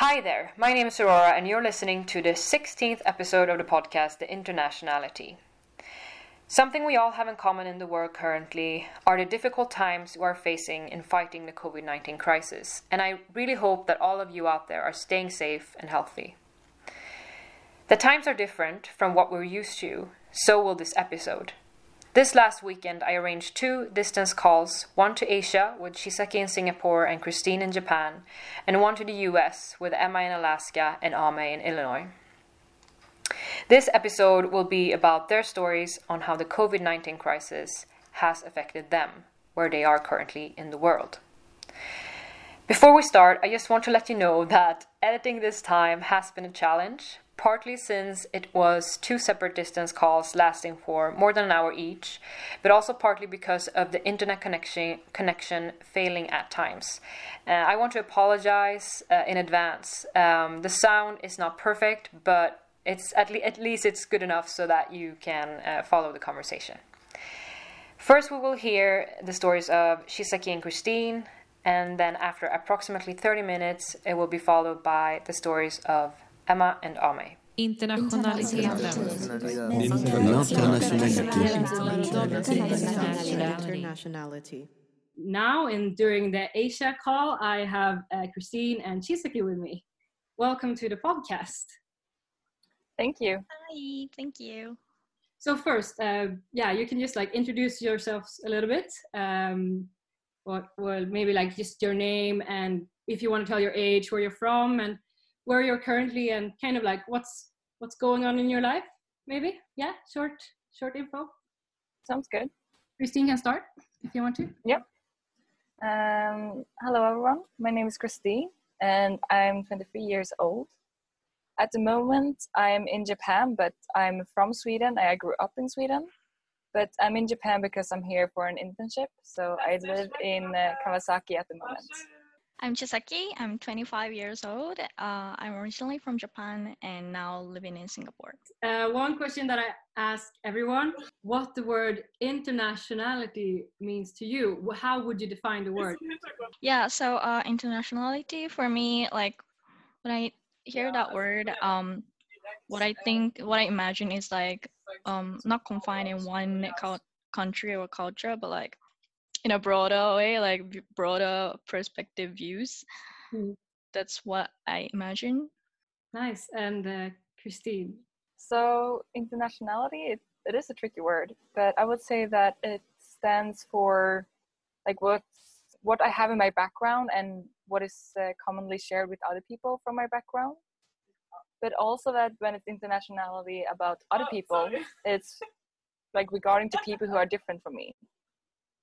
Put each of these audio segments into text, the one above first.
Hi there, my name is Aurora, and you're listening to the 16th episode of the podcast, The Internationality. Something we all have in common in the world currently are the difficult times we are facing in fighting the COVID 19 crisis, and I really hope that all of you out there are staying safe and healthy. The times are different from what we're used to, so will this episode. This last weekend, I arranged two distance calls one to Asia with Chisaki in Singapore and Christine in Japan, and one to the US with Emma in Alaska and Ame in Illinois. This episode will be about their stories on how the COVID 19 crisis has affected them, where they are currently in the world. Before we start, I just want to let you know that editing this time has been a challenge, partly since it was two separate distance calls lasting for more than an hour each, but also partly because of the internet connection connection failing at times. Uh, I want to apologize uh, in advance. Um, the sound is not perfect, but it's at, le- at least it's good enough so that you can uh, follow the conversation. First, we will hear the stories of Chisaki and Christine, and then after approximately 30 minutes, it will be followed by the stories of Emma and Ame. Internationality. Now, and during the Asia call, I have uh, Christine and Chisaki with me. Welcome to the podcast. Thank you. Hi, thank you. So first, uh, yeah, you can just like introduce yourselves a little bit. Um, what, well, maybe like just your name and if you want to tell your age, where you're from, and where you're currently, and kind of like what's what's going on in your life. Maybe, yeah, short short info. Sounds good. Christine can start if you want to. Yep. Um, hello, everyone. My name is Christine, and I'm 23 years old. At the moment, I'm in Japan, but I'm from Sweden. I grew up in Sweden, but I'm in Japan because I'm here for an internship. So I live in uh, Kawasaki at the moment. I'm Chisaki. I'm 25 years old. Uh, I'm originally from Japan and now living in Singapore. Uh, one question that I ask everyone: What the word internationality means to you? How would you define the word? Yeah, so uh, internationality for me, like when I hear that word, um, what I think, what I imagine is like um, not confined in one country or culture, but like in a broader way, like broader perspective views. Hmm. That's what I imagine. Nice. And uh, Christine. So internationality, it, it is a tricky word, but I would say that it stands for like what what I have in my background and what is uh, commonly shared with other people from my background. But also that when it's internationality about other people, it's like regarding to people who are different from me,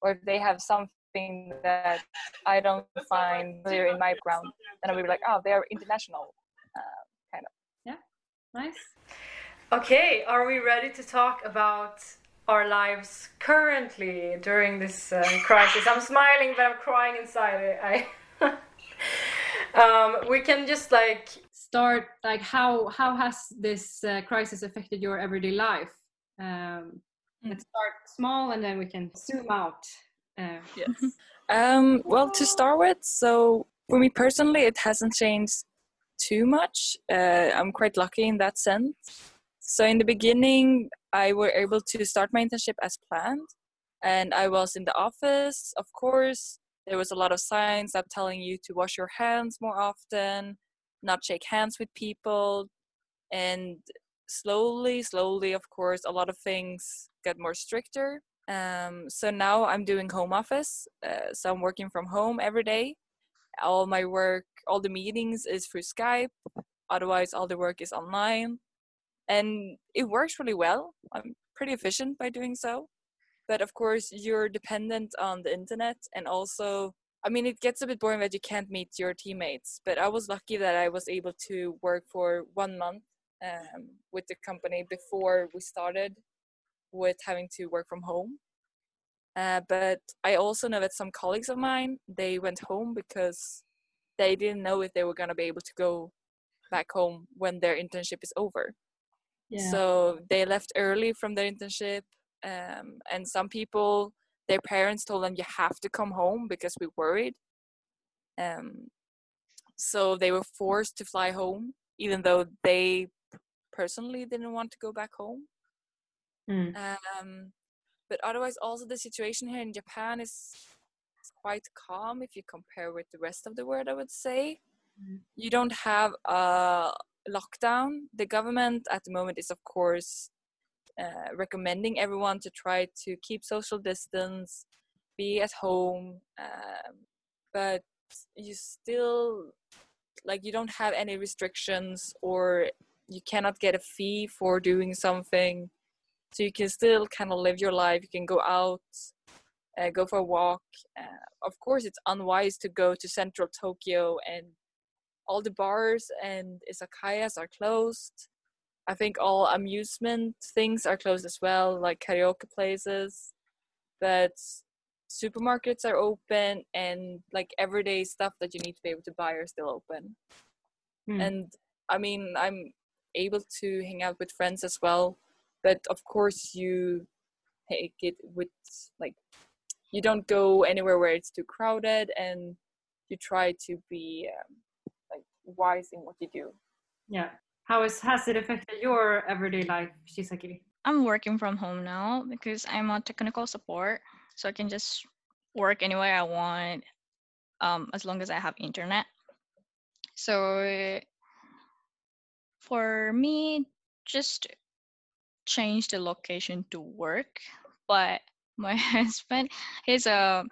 or if they have something that I don't find clear in my background, then I will be like, oh, they're international, uh, kind of. Yeah, nice. Okay, are we ready to talk about our lives currently during this uh, crisis? I'm smiling, but I'm crying inside. I, um, we can just like Start like how how has this uh, crisis affected your everyday life? Um, let's start small and then we can zoom out. Uh, Yes. um, well, to start with, so for me personally, it hasn't changed too much. Uh, I'm quite lucky in that sense. So in the beginning, I were able to start my internship as planned, and I was in the office. Of course, there was a lot of signs up telling you to wash your hands more often, not shake hands with people, and slowly, slowly, of course, a lot of things get more stricter. Um, so now I'm doing home office. Uh, so I'm working from home every day. All my work, all the meetings is through Skype. Otherwise, all the work is online. And it works really well. I'm pretty efficient by doing so. But of course, you're dependent on the internet. And also, I mean, it gets a bit boring that you can't meet your teammates. But I was lucky that I was able to work for one month um, with the company before we started with having to work from home. Uh, but I also know that some colleagues of mine they went home because they didn't know if they were gonna be able to go back home when their internship is over. yeah. So they left early from their internship, um, and some people, their parents told them you have to come home because we worried. Um, so they were forced to fly home, even though they personally didn't want to go back home. Mm. Um, but otherwise, also the situation here in Japan is, quite calm if you compare with the rest of the world. I would say Mm. you don't have a lockdown. The government at the moment is, of course, uh, recommending everyone to try to keep social distance, be at home, um, but you still like you don't have any restrictions or you cannot get a fee for doing something. So you can still kind of live your life. You can go out uh, go for a walk. Uh, of course it's unwise to go to central tokyo and all the bars and izakayas are closed. I think all amusement things are closed as well like karaoke places. But supermarkets are open and like everyday stuff that you need to be able to buy are still open. Mm. and i mean i'm able to hang out with friends as well but of course you take it with like you don't go anywhere where it's too crowded and you try to be um, like wise in what you do Yeah. How is has it affected your everyday life, Chisaki? I'm working from home now because I'm a technical support, so I can just work anywhere I want, um, as long as I have internet. So for me, just change the location to work. But my husband, he's a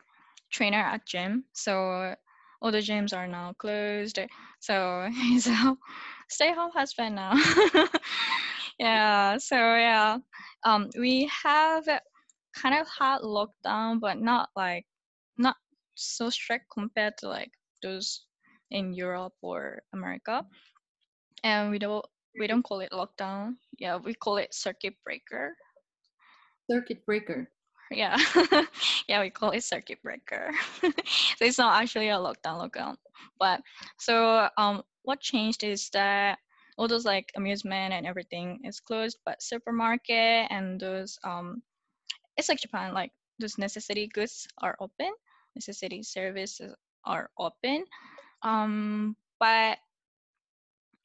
trainer at gym, so all the gyms are now closed. So he's a stay-home husband now. yeah. So yeah, um, we have kind of had lockdown, but not like not so strict compared to like those in Europe or America. And we don't we don't call it lockdown. Yeah, we call it circuit breaker. Circuit breaker. Yeah, yeah, we call it circuit breaker. so it's not actually a lockdown lockdown. But so um, what changed is that all those like amusement and everything is closed, but supermarket and those um, it's like Japan, like those necessity goods are open, necessity services are open. Um, but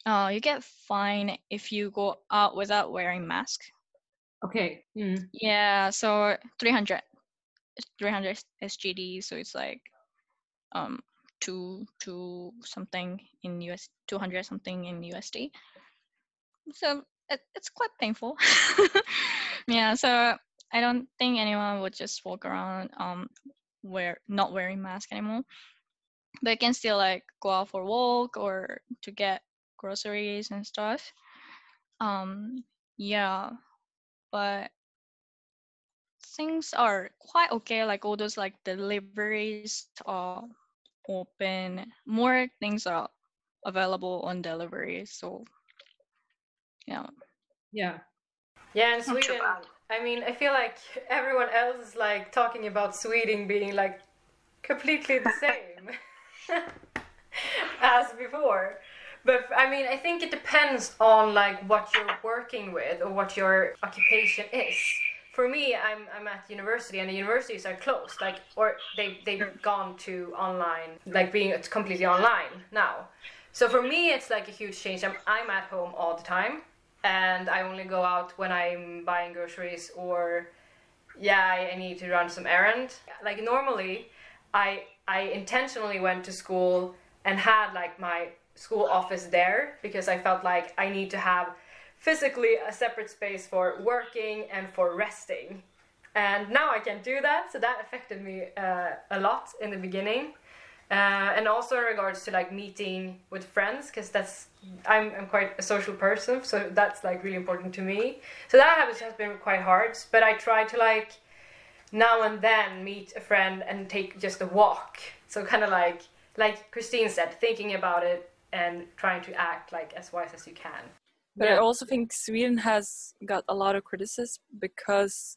uh, you get fined if you go out without wearing mask. Okay. Mm. Yeah, so 300, 300 SGD. So it's like um two two something in US, 200 something in USD. So it, it's quite painful. yeah, so I don't think anyone would just walk around um wear not wearing mask anymore. But you can still like go out for a walk or to get groceries and stuff. Um yeah, but things are quite okay. Like all those like deliveries are open. More things are available on delivery. So yeah. Yeah. Yeah, in Sweden. I mean, I feel like everyone else is like talking about Sweden being like completely the same as before. But I mean, I think it depends on like what you're working with or what your occupation is. For me, I'm I'm at university and the universities are closed, like or they they've gone to online, like being it's completely online now. So for me, it's like a huge change. I'm I'm at home all the time, and I only go out when I'm buying groceries or yeah, I, need to run some errand. Like normally, I I intentionally went to school and had like my school office there because I felt like I need to have physically a separate space for working and for resting. And now I can do that, so that affected me uh, a lot in the beginning. Uh, and also in regards to like meeting with friends, because that's I'm, I'm quite a social person, so that's like really important to me. So that has, has been quite hard, but I try to like now and then meet a friend and take just a walk. So kind of like like Christine said, thinking about it and trying to act like as wise as you can. But I also think Sweden has got a lot of criticism because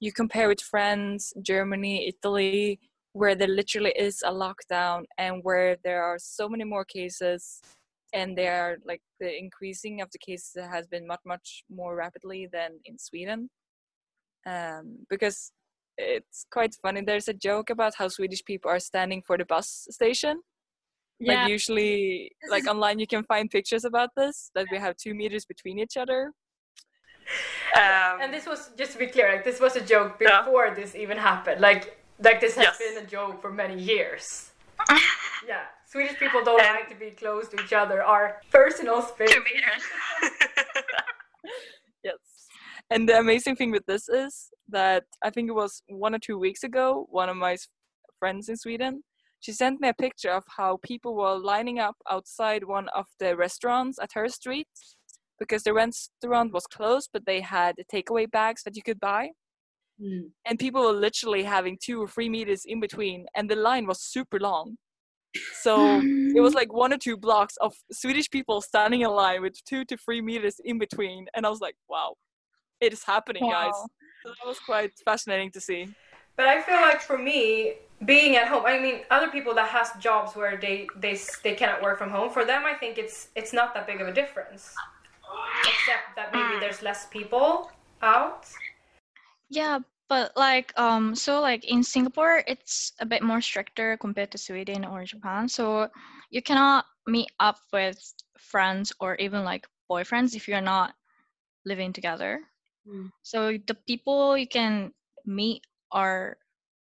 you compare with France, Germany, Italy, where there literally is a lockdown and where there are so many more cases and they are like the increasing of the cases has been much much more rapidly than in Sweden. Um, because it's quite funny. There's a joke about how Swedish people are standing for the bus station Yeah. Like usually, like online, you can find pictures about this that we have two meters between each other. Um, And this was just to be clear, like this was a joke Yeah. before this even happened. Like like this has Yes. been a joke for many years. yeah, Swedish people don't And- like to be close to each other. Our personal space. two meters. yes. And the amazing thing with this is that I think it was one or two weeks ago, one of my friends in Sweden, she sent me a picture of how people were lining up outside one of the restaurants at her street because the restaurant was closed, but they had takeaway bags that you could buy. Mm. and people were literally having two or three meters in between and the line was super long. So it was like one or two blocks of swedish people standing in line with two to three meters in between and i was like wow. It is happening guys. So that was quite fascinating to see But I feel like for me, being at home, I mean, other people that has jobs where they they they cannot work from home. For them, I think it's it's not that big of a difference, except that maybe there's less people out. Yeah, but like um so like in Singapore it's a bit more stricter compared to Sweden or Japan. So you cannot meet up with friends or even like boyfriends if you're not living together. Mm. So the people you can meet are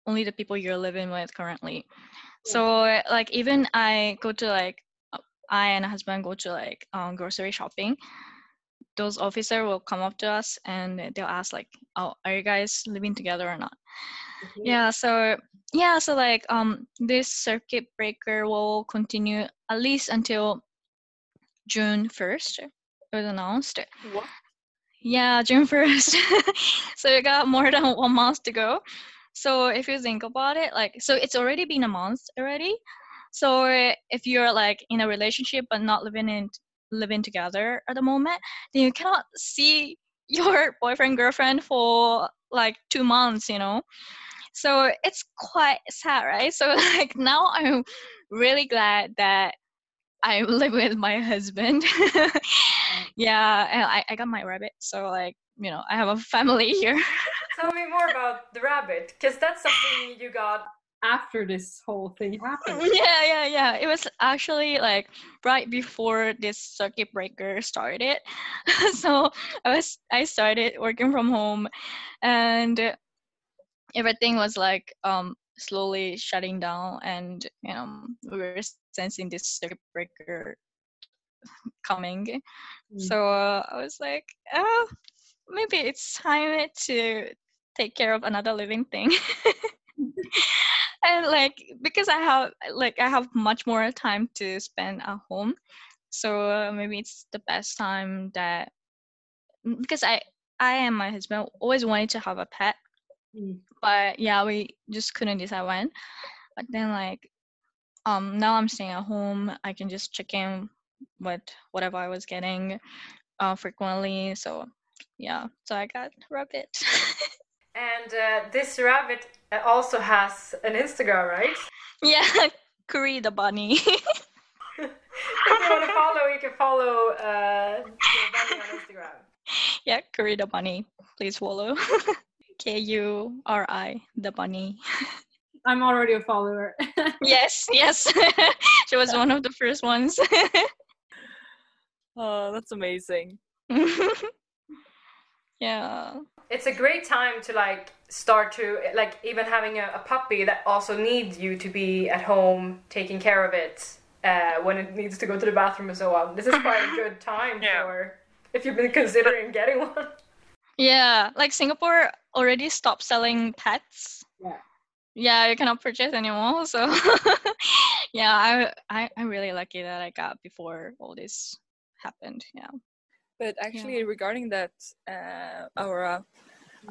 only the people you're living with currently. So like even I go to like uh, I and a husband go to like um, grocery shopping. Those officer will come up to us and they'll ask like, "Oh, are you guys living together or not?" Yeah. So yeah. So like um this circuit breaker will continue at least until June first. It was announced. what Yeah, June 1st. so we got more than one month to go. So if you think about it, like, so it's already been a month already. So if you're like in a relationship but not living in living together at the moment, then you cannot see your boyfriend girlfriend for like two months, you know. So it's quite sad, right? So like now I'm really glad that I live with my husband. yeah, and I, I got my rabbit, so like you know I have a family here. Tell me more about the rabbit, because that's something you got. After this whole thing happened. yeah, yeah, yeah. It was actually like right before this circuit breaker started. so I was I started working from home, and everything was like um slowly shutting down, and you know we were sensing this circuit breaker coming. Mm. So uh, I was like, oh, maybe it's time to take care of another living thing. and like because I have like I have much more time to spend at home, so uh, maybe it's the best time that because I I and my husband always wanted to have a pet, Mm. but yeah, we just couldn't decide when. But then like um now I'm staying at home, I can just check in with whatever I was getting uh, frequently. So yeah, so I got rabbit. And uh, this rabbit uh, also has an Instagram, right? yeah, Kuri the bunny. if you want to follow, you can follow uh, your bunny on Instagram. yeah, Kuri the bunny. Please follow. K U R I the bunny. I'm already a follower. yes, yes. she was one of the first ones. oh that's amazing yeah. It's a great time to like start to like even having a, a puppy that also needs you to be at home taking care of it uh, when it needs to go to the bathroom and so on. This is quite a good time Yeah. for if you've been considering getting one. Yeah, like Singapore already stopped selling pets. Yeah. Yeah, you cannot purchase anymore. So yeah, I, I I'm really lucky that I got before all this happened. Yeah. But actually, regarding that, uh, Aura,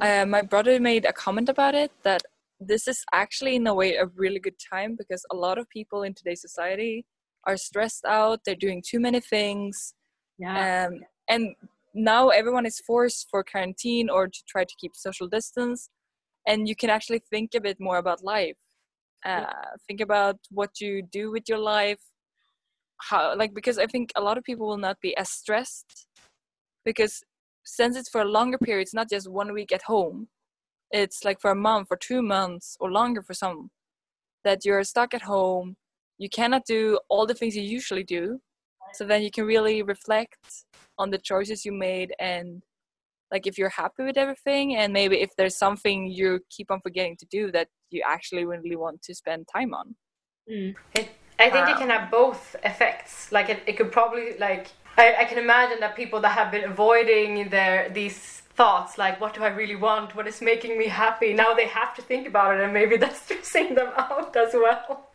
uh, my brother made a comment about it that this is actually, in a way, a really good time because a lot of people in today's society are stressed out. They're doing too many things, yeah. um, and now everyone is forced for quarantine or to try to keep social distance, and you can actually think a bit more about life. Uh, think about what you do with your life, how like because I think a lot of people will not be as stressed because since it's for a longer period, it's not just one week at home. It's like for a month or two months or longer for some that you're stuck at home you cannot do all the things you usually do so then you can really reflect on the choices you made and like if you're happy with everything and maybe if there's something you keep on forgetting to do that you actually really want to spend time on. Mm. it, i think it can have both effects. Like it, it could probably like I, I can imagine that people that have been avoiding their these thoughts like what do i really want? What is making me happy? Now they have to think about it and maybe that's stressing them out as well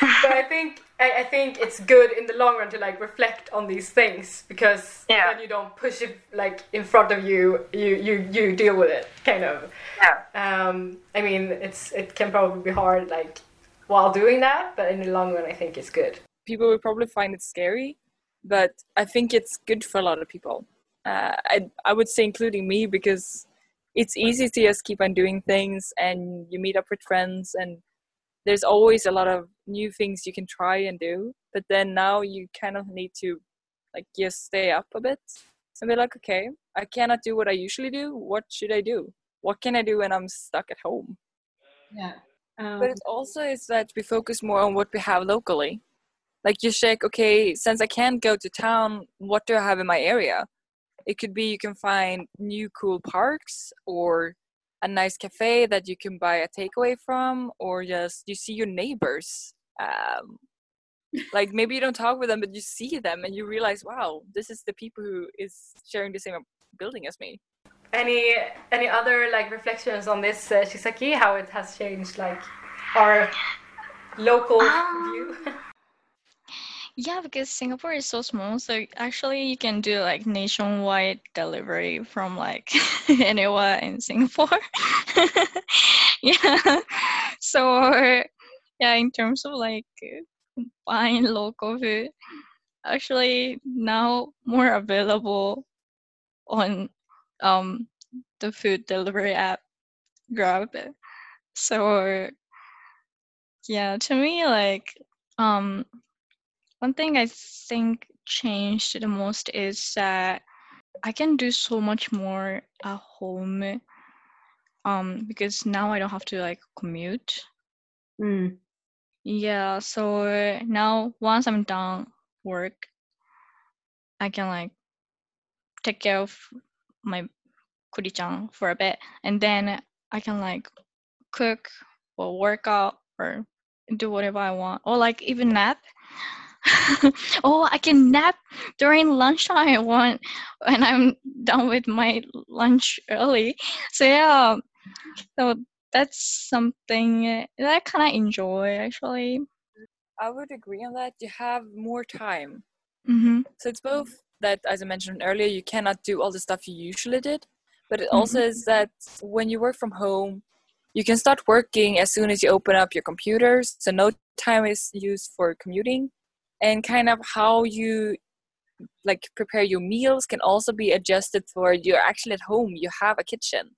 but I think I, I, think it's good in the long run to like reflect on these things because yeah. then you don't push it like in front of you. You you you deal with it kind of. Yeah. Um. I mean, it's it can probably be hard like while doing that, but in the long run, I think it's good. People will probably find it scary, but I think it's good for a lot of people. Uh, I I would say including me because it's easy to just keep on doing things and you meet up with friends and there's always a lot of new things you can try and do but then now you kind of need to like just stay up a bit and be like okay i cannot do what i usually do. What should i do? What can i do when i'm stuck at home? Yeah um, but it also is that we focus more on what we have locally. Like you check okay since i can't go to town what do i have in my area? It could be you can find new cool parks or a nice cafe that you can buy a takeaway from or just you see your neighbors um, like maybe you don't talk with them but you see them and you realize wow this is the people who is sharing the same building as me. Any any other like reflections on this uh, Chisaki how it has changed like our local um, view Yeah, because Singapore is so small, so actually you can do like nationwide delivery from like anywhere in Singapore. yeah. So yeah, in terms of like buying local food, actually now more available on um the food delivery app Grab. So yeah, to me like um one thing I think changed the most is that I can do so much more at home um because now I don't have to like commute. Mm. Yeah, so now once I'm done work, I can like take care of my kuri-chan for a bit and then I can like cook or work out or do whatever I want or like even nap oh, I can nap during lunchtime when when I'm done with my lunch early. So yeah, so that's something that I kind of enjoy actually. I would agree on that. You have more time. Mm-hmm. So it's both that, as I mentioned earlier, you cannot do all the stuff you usually did, but it also mm-hmm. is that when you work from home, you can start working as soon as you open up your computers. So no time is used for commuting and kind of how you like prepare your meals can also be adjusted for you're actually at home you have a kitchen.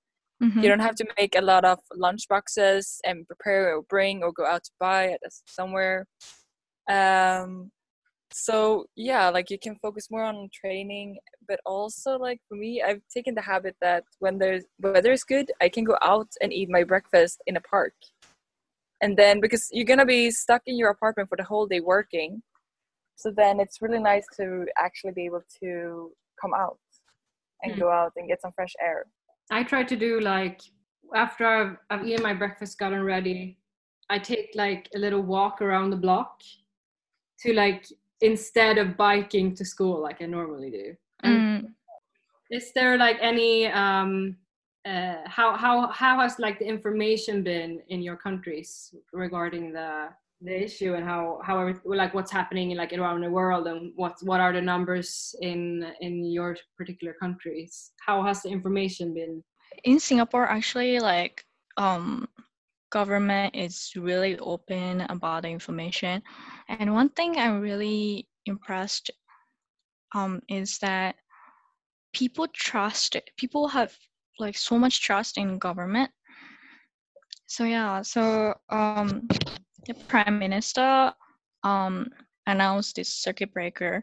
Mm-hmm. you don't have to make a lot of lunch boxes and prepare or bring or go out to buy it somewhere. Um so yeah like you can focus more on training but also like for me i've taken the habit that when there's weather is good i can go out and eat my breakfast in a park. And then because you're gonna be stuck in your apartment for the whole day working so then it's really nice to actually be able to come out and mm. go out and get some fresh air i try to do like after I've, I've eaten my breakfast gotten ready i take like a little walk around the block to like instead of biking to school like i normally do mm. is there like any um uh, how how how has like the information been in your countries regarding the the issue and how how like what's happening in, like around the world and what what are the numbers in in your particular countries? How has the information been? In singapore actually like um government is really open about the information. And one thing i'm really impressed um is that people trust people have like so much trust in government. So yeah so um the prime minister um, announced this circuit breaker.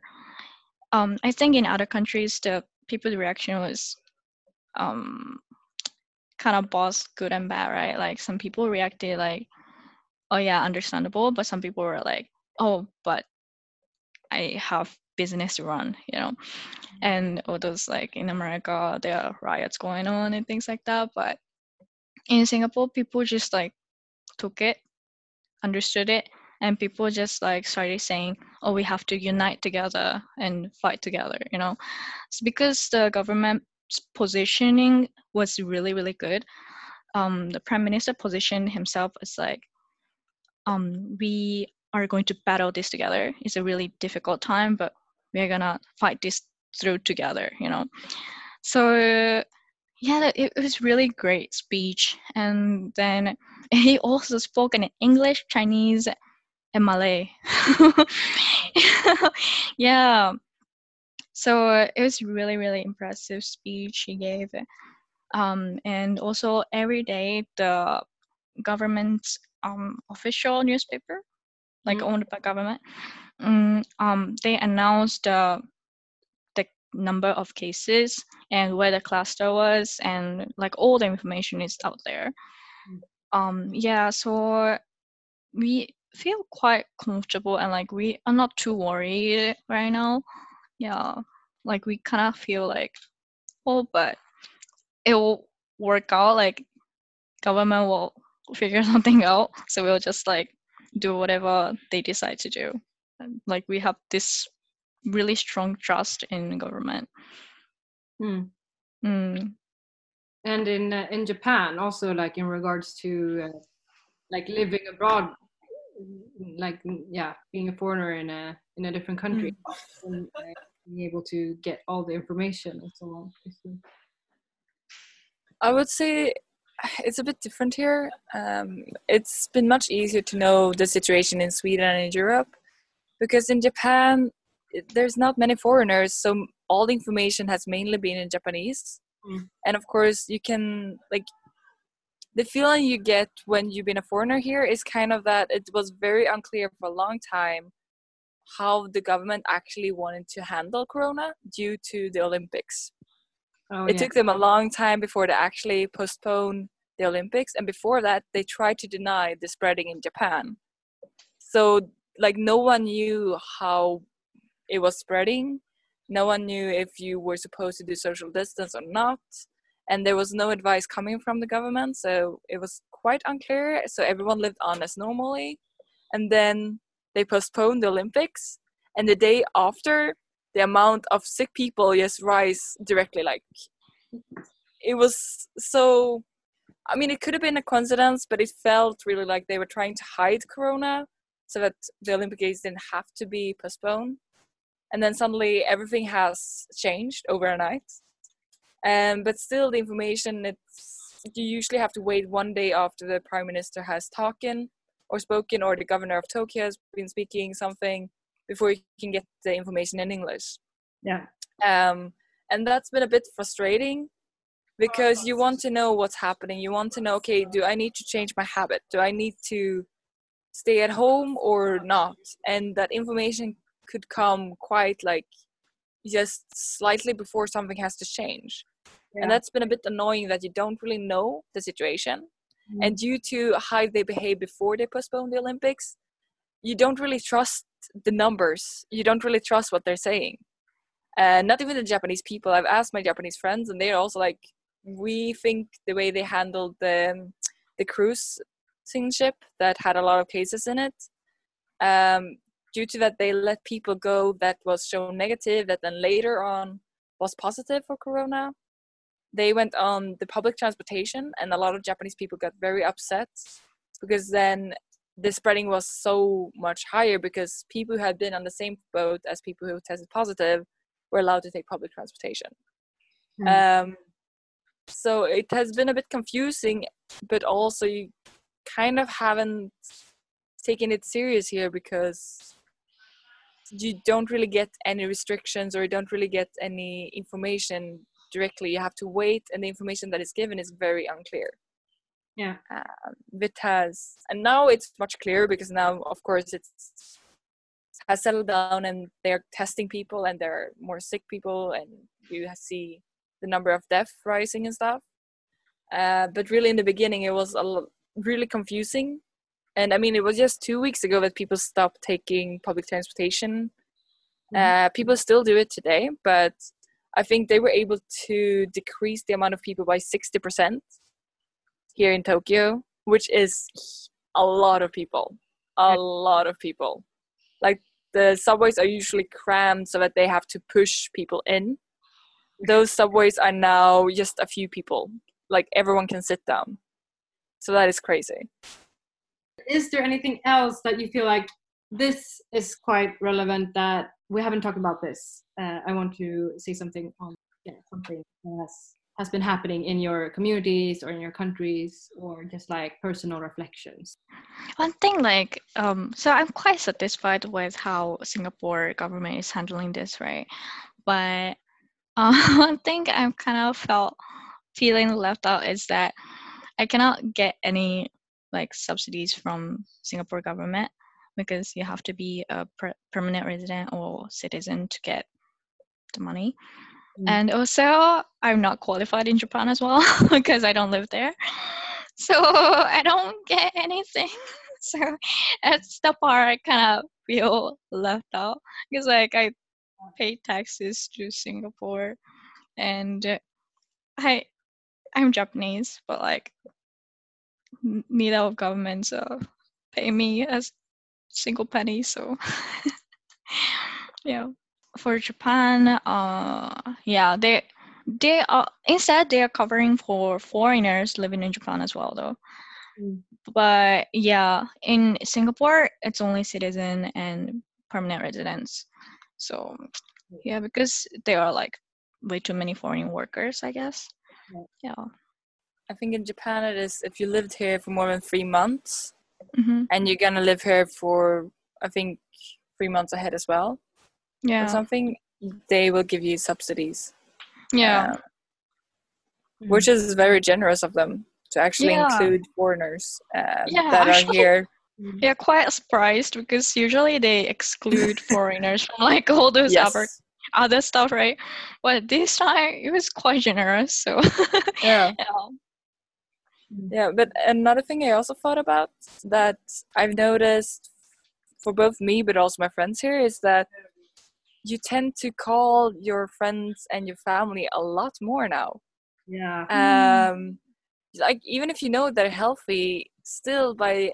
Um, I think in other countries, the people's reaction was um, kind of both good and bad, right? Like some people reacted like, "Oh yeah, understandable," but some people were like, oh, but I have business to run, you know, and all those like in America, there are riots going on and things like that. But in Singapore, people just like took it, understood it, and people just like started saying, "Oh, we have to unite together and fight together," you know. It's because the government's positioning was really, really good. Um, the prime minister positioned himself as like, um, "We are going to battle this together. It's a really difficult time, but we're gonna fight this through together," you know. So yeah, it, was really great speech, and then he also spoke in English, Chinese, and Malay. yeah. So it was really, really impressive speech he gave. Um, and also every day the government's um, official newspaper, like Mhm. owned by government, mm, um, they announced the number of cases and where the cluster was, and like all the information is out there. Mm. Um, yeah, so we feel quite comfortable and like we are not too worried right now. Yeah, like we kind of feel like, oh, but it will work out. Like government will figure something out, so we'll just like do whatever they decide to do. Like we have this really strong trust in government. Hmm. Mm. And in uh, in Japan, also like in regards to uh, like living abroad, like mm, yeah, being a foreigner in a in a different country, and uh, being able to get all the information and so on. I would say it's a bit different here. Um, it's been much easier to know the situation in Sweden and in Europe because in Japan it- there's not many foreigners, so all the information has mainly been in Japanese. Mm. And of course, you can like the feeling you get when you've been a foreigner here is kind of that it was very unclear for a long time how the government actually wanted to handle corona due to the Olympics Oh it yeah. took them a long time before they actually postponed the Olympics, and before that, they tried to deny the spreading in Japan. So, like, no one knew how it was spreading. No one knew if you were supposed to do social distance or not, and there was no advice coming from the government. So it was quite unclear. So everyone lived on as normally, and then they postponed the Olympics, and the day after, the amount of sick people just rise directly like it was so i mean it could have been a coincidence but it felt really like they were trying to hide corona so that the olympic games didn't have to be postponed and then suddenly everything has changed overnight. Um, but still the information it's you usually have to wait one day after the prime minister has talking or spoken or the governor of tokyo has been speaking something before you can get the information in english. Yeah. um, and that's been a bit frustrating because you want to know what's happening. You want to know okay do i need to change my habit? Do i need to stay at home or not? And that information could come quite like just slightly before something has to change. Yeah. and that's been a bit annoying that you don't really know the situation. And due to how they behave before they postpone the olympics you don't really trust the numbers. You don't really trust what they're saying. And not even the japanese people. I've asked my japanese friends and they're also like we think the way they handled the the cruise ship that had a lot of cases in it um, due to that they let people go that was shown negative that then later on was positive for corona they went on the public transportation and a lot of japanese people got very upset because then the spreading was so much higher because people who had been on the same boat as people who tested positive were allowed to take public transportation Hmm. um, so it has been a bit confusing but also you kind of haven't taken it serious here because you don't really get any restrictions or you don't really get any information directly. You have to wait and the information that is given is very unclear. Yeah. um, it has and now it's much clearer because now of course it's has settled down and they're testing people and there are more sick people and you see the number of death rising and stuff. Uh, but really in the beginning it was a l- really confusing and I mean, it was just two weeks ago that people stopped taking public transportation. Mhm. Uh, people still do it today, but I think they were able to decrease the amount of people by 60% here in Tokyo, which is a lot of people. A lot of people. Like the subways are usually crammed so that they have to push people in. Those subways are now just a few people. Like everyone can sit down. So that is crazy. Is there anything else that you feel like this is quite relevant that we haven't talked about this uh, i want to say something on yeah, something that has, has been happening in your communities or in your countries or just like personal reflections One thing, like, um, so I'm quite satisfied with how Singapore government is handling this, right? But uh, one thing I'm kind of felt feeling left out is that I cannot get any like subsidies from Singapore government because you have to be a per- permanent resident or citizen to get the money. Mm. And also, I'm not qualified in Japan as well because I don't live there. So I don't get anything. So that's the part I kind of feel left out because, like, I pay taxes to Singapore, and I I'm Japanese, but like neither of governments uh, pay me as single penny. So yeah, for Japan, uh, yeah, they they are instead they are covering for foreigners living in Japan as well, though. Mm. But yeah, in Singapore, it's only citizen and permanent residents. So yeah, because there are like way too many foreign workers, I guess. Yeah. Yeah. I think in Japan it is if you lived here for more than three months hmm and you're gonna live here for I think three months ahead as well or Yeah. something, they will give you subsidies. Yeah. uh, which is very generous of them to actually Yeah. include foreigners um, Yeah, that are actually- here. Yeah, quite surprised because usually they exclude foreigners from like all those other other stuff, right? But this time it was quite generous. So Yeah. yeah. Yeah, but another thing I also thought about that I've noticed for both me but also my friends here is that you tend to call your friends and your family a lot more now. yeah Um, like even if you know they're healthy, still by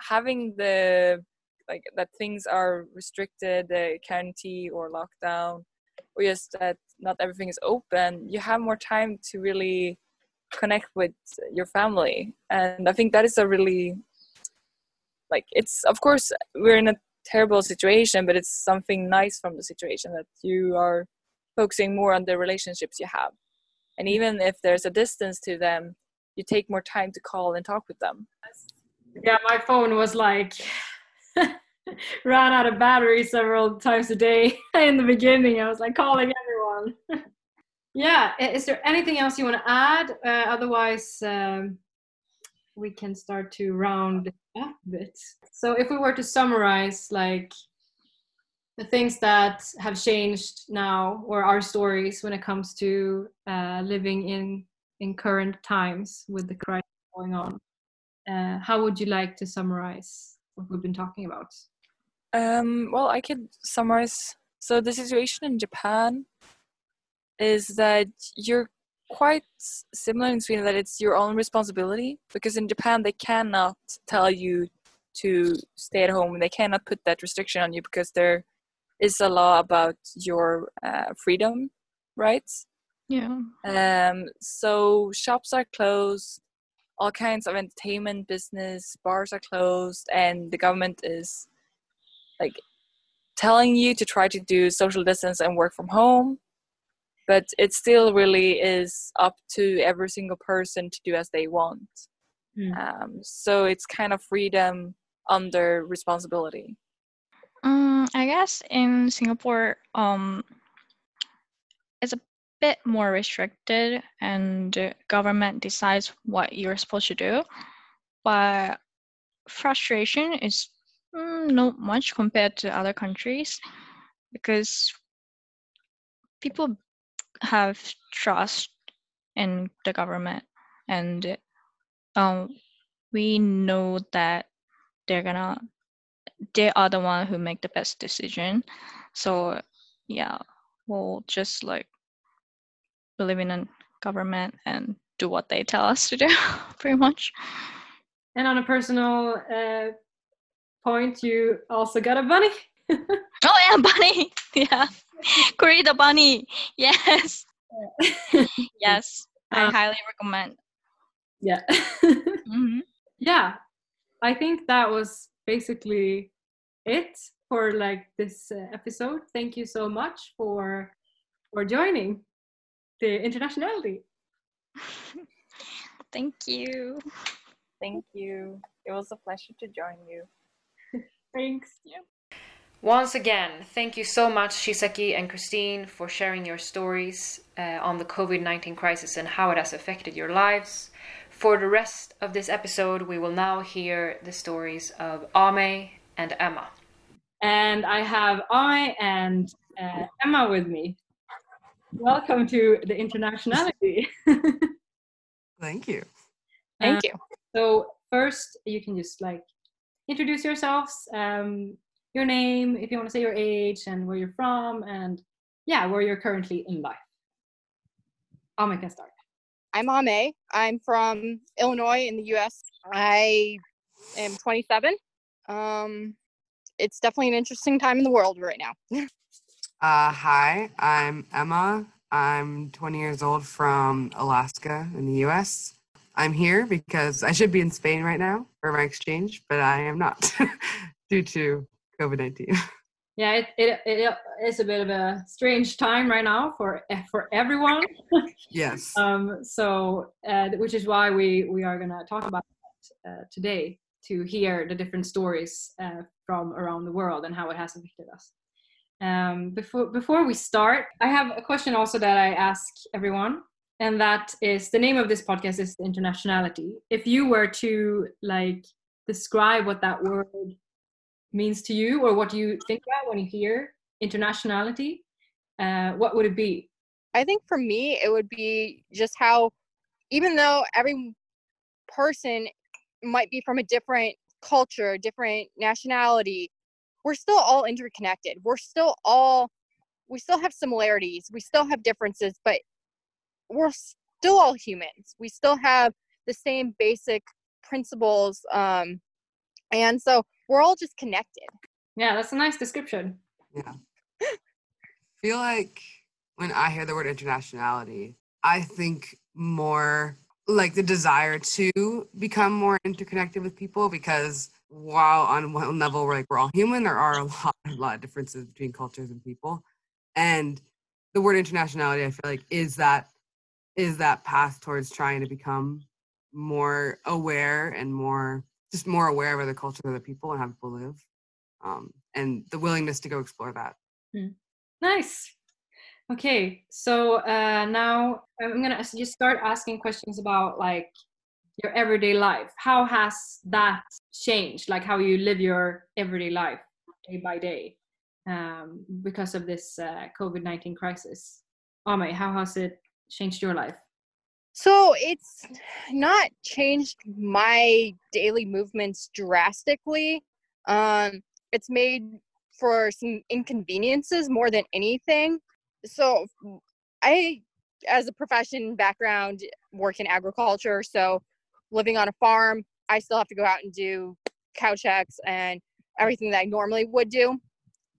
having the like that things are restricted, the quarantine or lockdown, or just that not everything is open, you have more time to really connect with your family. And i think that is a really like it's of course we're in a terrible situation but it's something nice from the situation that you are focusing more on the relationships you have. And even if there's a distance to them you take more time to call and talk with them. Yeah my phone was like ran out of battery several times a day in the beginning. I was like calling everyone yeah is there anything else you want to add uh, otherwise um, we can start to round up a bit so if we were to summarize like the things that have changed now or our stories when it comes to uh, living in in current times with the crisis going on uh, how would you like to summarize what we've been talking about? Um, well, I could summarize. So the situation in Japan is that you're quite similar in Sweden that it's your own responsibility because in Japan they cannot tell you to stay at home. They cannot put that restriction on you because there is a law about your uh, freedom rights. Yeah. Um, so shops are closed, all kinds of entertainment business, bars are closed, and the government is like telling you to try to do social distance and work from home. But it still really is up to every single person to do as they want. Mm. Um, so it's kind of freedom under responsibility. Um, I guess in Singapore, um, it's a bit more restricted, and the government decides what you're supposed to do. But frustration is mm, not much compared to other countries because people have trust in the government, and um, we know that they're gonna they are the one who make the best decision. So yeah, we'll just like believe in a government and do what they tell us to do, pretty much. And on a personal uh, point, you also got a bunny. oh yeah, bunny. Yeah, Kuri the bunny. Yes. yes, I Uh, highly recommend. yeah. Mhm. yeah. I think that was basically it for like this uh, episode. Thank you so much for for joining the internationality. Thank you. Thank you. It was a pleasure to join you. Thanks. Once again, thank you so much, Chisaki and Christine, for sharing your stories uh, on the COVID 19 crisis and how it has affected your lives. For the rest of this episode, we will now hear the stories of Ame and Emma. And I have I and uh, Emma with me. Welcome to the internationality. Thank you. Thank you. So first, you can just like introduce yourselves, um, your name, if you want to say your age and where you're from, and yeah, where you're currently in life. I'll make start. I'm Ame. I'm from Illinois in the US. I am 27. Um, it's definitely an interesting time in the world right now. Uh, hi, I'm Emma. I'm 20 years old from Alaska in the US. I'm here because I should be in Spain right now for my exchange, but I am not due to COVID 19. Yeah, it, it, it is a bit of a strange time right now for for everyone. Yes. um, so, uh, which is why we we are gonna talk about that uh, today to hear the different stories uh, from around the world and how it has affected us. Um, before before we start, I have a question also that I ask everyone, and that is the name of this podcast is internationality. If you were to like describe what that word means to you, or what do you think about when you hear internationality, uh, what would it be? I think for me, it would be just how, even though every person might be from a different culture, different nationality, we're still all interconnected. We're still all, we still have similarities, we still have differences, but we're still all humans. We still have the same basic principles. Um, and so we're all just connected. Yeah, that's a nice description. Yeah. feel like when I hear the word internationality, I think more like the desire to become more interconnected with people because while on one level we're like we're all human, there are a lot, a lot of differences between cultures and people. And the word internationality, I feel like, is that is that path towards trying to become more aware and more just more aware of the culture of the people, and how people live, um, and the willingness to go explore that. Nice. Okay, so uh, now I'm gonna just start asking questions about like your everyday life. How has that changed? Like how you live your everyday life day by day um, because of this uh, COVID nineteen crisis. Ame, how has it changed your life? So it's not changed my daily movements drastically. Um, it's made for some inconveniences more than anything. So I, as a profession background, work in agriculture. So living on a farm, I still have to go out and do cow checks and everything that I normally would do.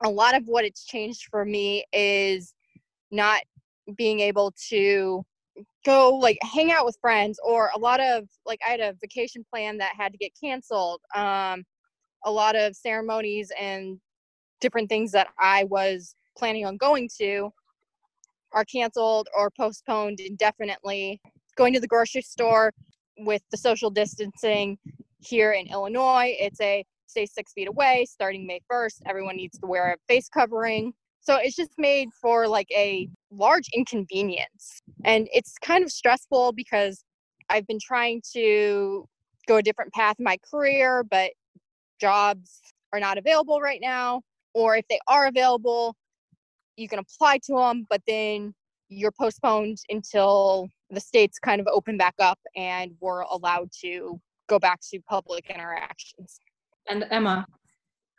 A lot of what it's changed for me is not being able to go like hang out with friends or a lot of like I had a vacation plan that had to get canceled. Um a lot of ceremonies and different things that I was planning on going to are canceled or postponed indefinitely. Going to the grocery store with the social distancing here in Illinois, it's a stay six feet away starting May 1st. Everyone needs to wear a face covering. So it's just made for like a large inconvenience. And it's kind of stressful because I've been trying to go a different path in my career, but jobs are not available right now. Or if they are available, you can apply to them, but then you're postponed until the states kind of open back up and we're allowed to go back to public interactions. And Emma,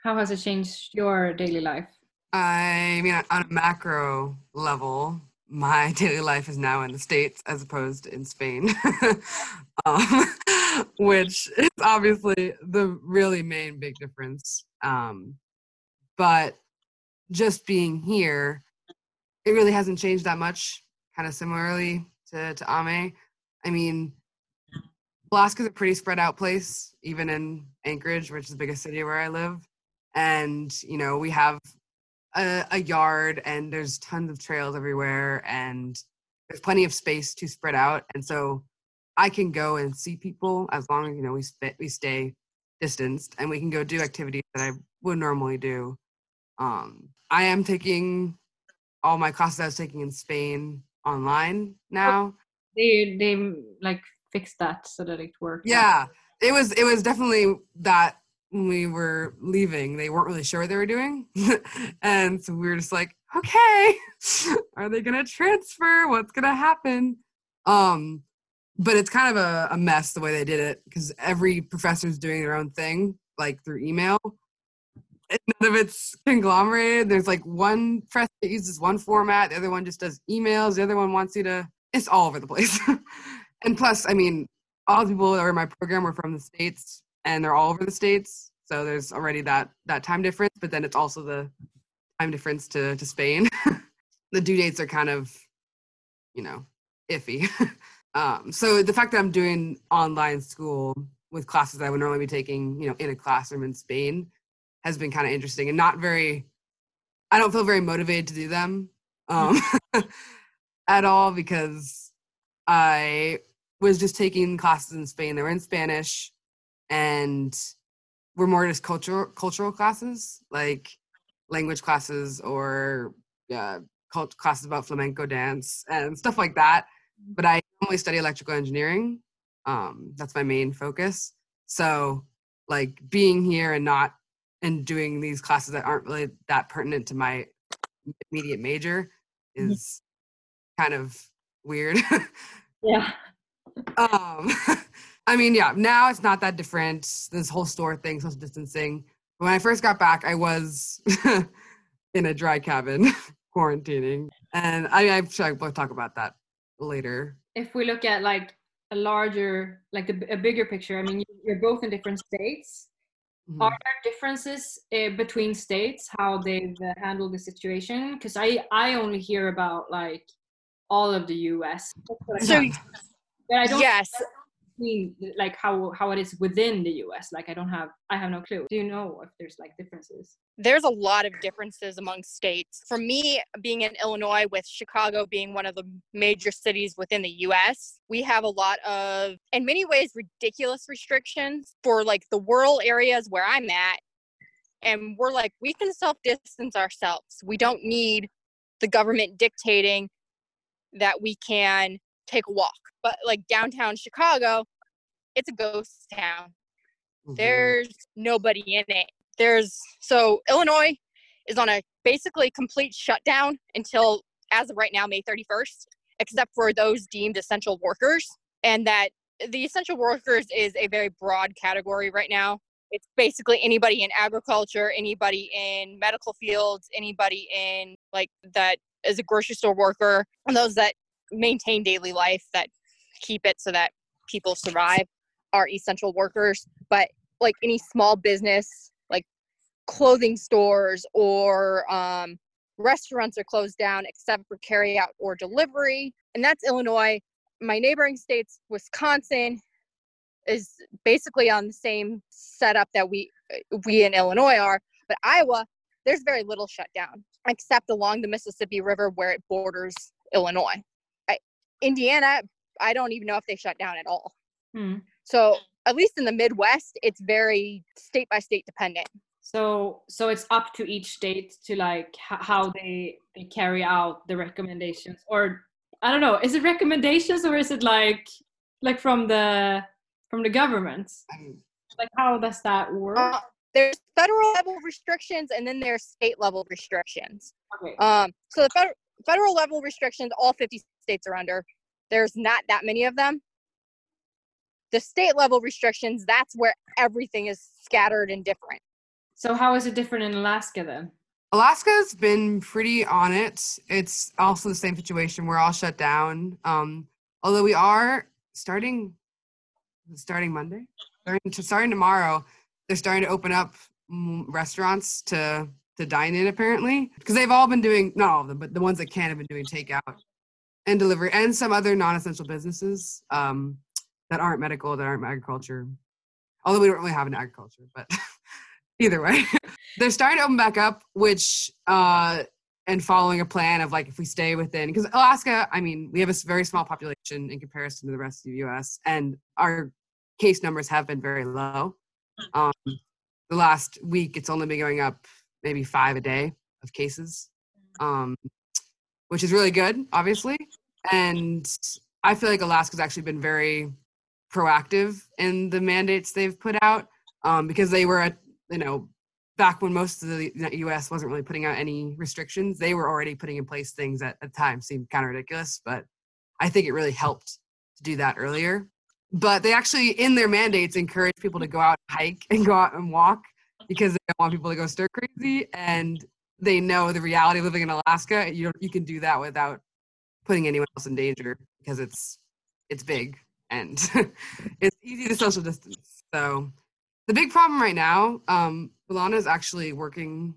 how has it changed your daily life? I mean, on a macro level, my daily life is now in the States as opposed to in Spain, um, which is obviously the really main big difference. Um, but just being here, it really hasn't changed that much, kind of similarly to, to Ame. I mean, Alaska's a pretty spread out place, even in Anchorage, which is the biggest city where I live. And, you know, we have a, a yard and there's tons of trails everywhere and there's plenty of space to spread out. And so I can go and see people as long as, you know, we, sp- we stay distanced and we can go do activities that I would normally do. Um, I am taking all my classes I was taking in Spain online now. They they like fixed that so that it worked. Yeah, it was it was definitely that we were leaving, they weren't really sure what they were doing, and so we were just like, okay, are they gonna transfer? What's gonna happen? Um, but it's kind of a, a mess the way they did it because every professor is doing their own thing, like through email. And None of it's conglomerated. There's like one press that uses one format, the other one just does emails, the other one wants you to. It's all over the place. and plus, I mean, all the people that are in my program are from the states, and they're all over the states. So there's already that that time difference. But then it's also the time difference to to Spain. the due dates are kind of, you know, iffy. um, so the fact that I'm doing online school with classes that I would normally be taking, you know, in a classroom in Spain, has been kind of interesting and not very. I don't feel very motivated to do them um, at all because I was just taking classes in Spain. They were in Spanish, and were more just cultural cultural classes, like language classes or uh, cult classes about flamenco dance and stuff like that. But I normally study electrical engineering. Um, that's my main focus. So, like being here and not and doing these classes that aren't really that pertinent to my immediate major Mm-hmm. is kind of weird. Yeah. um i mean yeah now it's not that different this whole store thing social distancing when i first got back i was in a dry cabin quarantining and i i'm sure we'll talk about that later If we look at like a larger, like a, a bigger picture, I mean, you- you're both in different states. Mhm. Are there differences uh, between states how they've uh, handled the situation? Because I I only hear about like all of the U.S. That's what I So know. But I don't yes, mean like how how it is within the U.S. Like I don't have I have no clue. Do you know if there's like differences? there's a lot of differences among states. For me, being in Illinois, with Chicago being one of the major cities within the US, we have a lot of, in many ways, ridiculous restrictions for like the rural areas where I'm at. And we're like, we can self distance ourselves. We don't need the government dictating that we can take a walk. But like downtown Chicago, it's a ghost town Mhm. there's nobody in it. There's so Illinois is on a basically complete shutdown until as of right now May 31st, except for those deemed essential workers. And that the essential workers is a very broad category right now. It's basically anybody in agriculture, anybody in medical fields, anybody in like that is a grocery store worker, and those that maintain daily life that keep it so that people survive are essential workers. But like any small business, like clothing stores or um, restaurants are closed down except for carry out or delivery. And that's Illinois. My neighboring states, Wisconsin, is basically on the same setup that we we in Illinois are. But Iowa, there's very little shutdown except along the Mississippi River where it borders Illinois. Indiana, I don't even know if they shut down at all. Hmm. So at least in the Midwest, it's very state by state dependent. So so it's up to each state to like how they they carry out the recommendations or I don't know is it recommendations or is it like like from the from the government like how does that work? Uh, there's federal level restrictions and then there's state level restrictions. okay. Um, so the federal federal level restrictions, all 50 states are under. There's not that many of them. the state level restrictions, that's where everything is scattered and different. So how is it different in Alaska then? Alaska's been pretty on it. It's also the same situation. We're all shut down. Um, although we are starting starting Monday, starting, to, starting tomorrow, they're starting to open up restaurants to to dine in apparently because they've all been doing not all of them, but the ones that can have been doing takeout and delivery and some other non-essential businesses um, that aren't medical, that aren't agriculture. Although we don't really have an agriculture, but either way, they're starting to open back up, which uh, and following a plan of like if we stay within because Alaska, I mean, we have a very small population in comparison to the rest of the U.S. and our case numbers have been very low. Um, the last week, it's only been going up maybe five a day of cases, um, which is really good, obviously. And I feel like Alaska's actually been very proactive in the mandates they've put out um, because they were, at, you know, back when most of the U.S. wasn't really putting out any restrictions, they were already putting in place things that at the time seemed kind of ridiculous. But I think it really helped to do that earlier. But they actually, in their mandates, encourage people to go out and hike and go out and walk because they don't want people to go stir crazy. And they know the reality of living in Alaska. You you can do that without putting anyone else in danger because it's it's big and it's easy to social distance. So the big problem right now, um, Ilana is actually working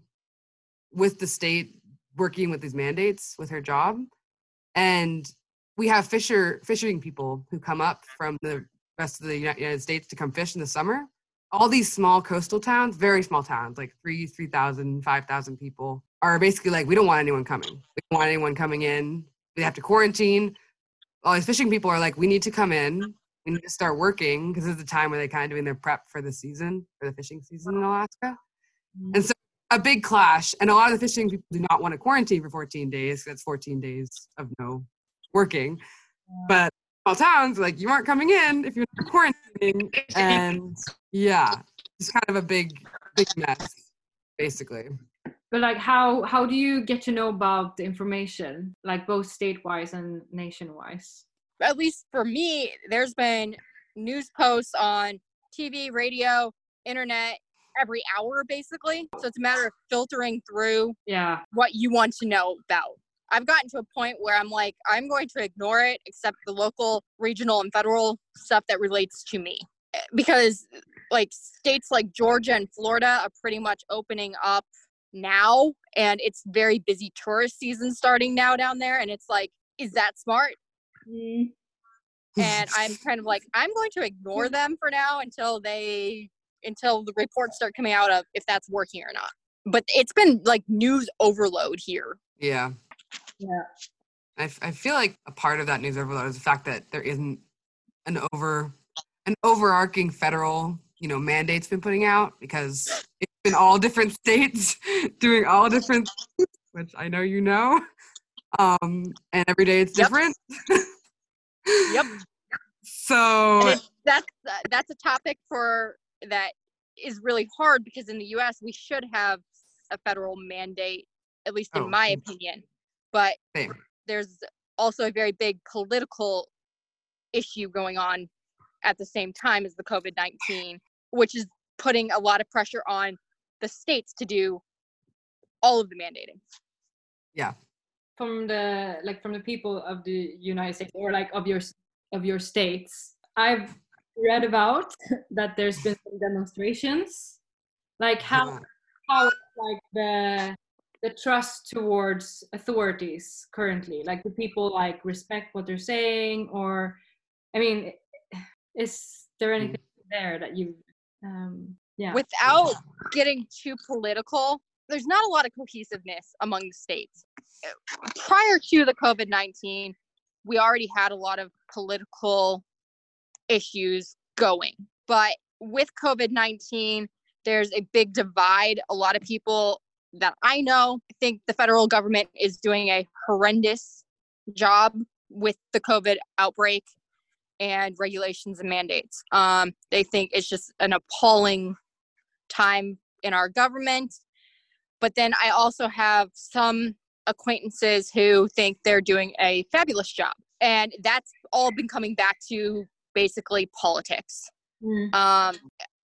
with the state, working with these mandates with her job, and we have fisher fishing people who come up from the rest of the United States to come fish in the summer. All these small coastal towns, very small towns, like three, 3,000, 5,000 people, are basically like, we don't want anyone coming. We don't want anyone coming in. We have to quarantine. All these fishing people are like, we need to come in we need to start working because it's the time where they kind of doing their prep for the season, for the fishing season in Alaska. And mm-hmm. so a big clash. And a lot of the fishing people do not want to quarantine for 14 days. That's 14 days of no working. But small towns, like you aren't coming in if you're not quarantining. And yeah, it's kind of a big, big mess, basically. But like how how do you get to know about the information, like both state wise and nation wise? at least for me, there's been news posts on TV, radio, internet every hour basically. So it's a matter of filtering through yeah what you want to know about. I've gotten to a point where I'm like, I'm going to ignore it except the local, regional, and federal stuff that relates to me. Because like states like Georgia and Florida are pretty much opening up now and it's very busy tourist season starting now down there and it's like is that smart Mm. and I'm kind of like, I'm going to ignore them for now until they until the reports start coming out of if that's working or not. But it's been like news overload here. Yeah. Yeah. I, I feel like a part of that news overload is the fact that there isn't an over an overarching federal you know mandates been putting out because it's been all different states doing all different which I know you know um and every day it's different Yep. so And it, that's uh, that's a topic for that is really hard because in the U.S. we should have a federal mandate, at least in Oh, my opinion. But Same. there's also a very big political issue going on at the same time as the COVID nineteen, which is putting a lot of pressure on the states to do all of the mandating. Yeah. From the like from the people of the United States or like of your of your states. I've read about that there's been some demonstrations, like how uh, how like the the trust towards authorities currently, like do people like respect what they're saying, or I mean, is there anything there that you um yeah Without getting too political, there's not a lot of cohesiveness among the states. Prior to the COVID 19, we already had a lot of political issues going. But with COVID 19, there's a big divide. A lot of people that I know think the federal government is doing a horrendous job with the COVID outbreak and regulations and mandates. Um, they think it's just an appalling time in our government. But then I also have some acquaintances who think they're doing a fabulous job. And that's all been coming back to basically politics. Mm. Um,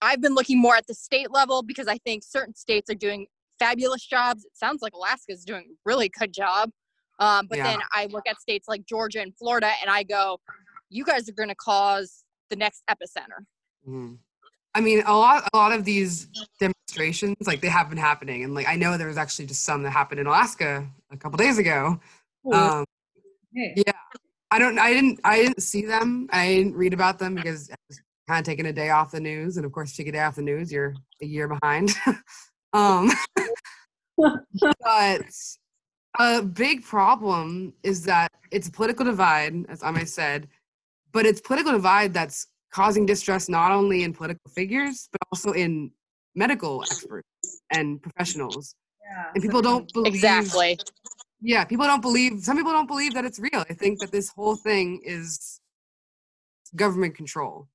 I've been looking more at the state level because I think certain states are doing fabulous jobs. It sounds like Alaska is doing a really good job. Um, but Yeah. then I look at states like Georgia and Florida and I go, you guys are going to cause the next epicenter. Mhm. I mean, a lot, a lot of these demonstrations, like they have been happening, and like I know there was actually just some that happened in Alaska a couple days ago. Um, Hey. yeah, I don't, I didn't, I didn't see them. I didn't read about them because I was kind of taking a day off the news, and of course, take a day off the news, you're a year behind. um, but a big problem is that it's a political divide, as Ame said, but it's political divide that's causing distrust not only in political figures but also in medical experts and professionals. Yeah. And people don't believe Exactly. yeah, people don't believe some people don't believe that it's real. They think that this whole thing is government control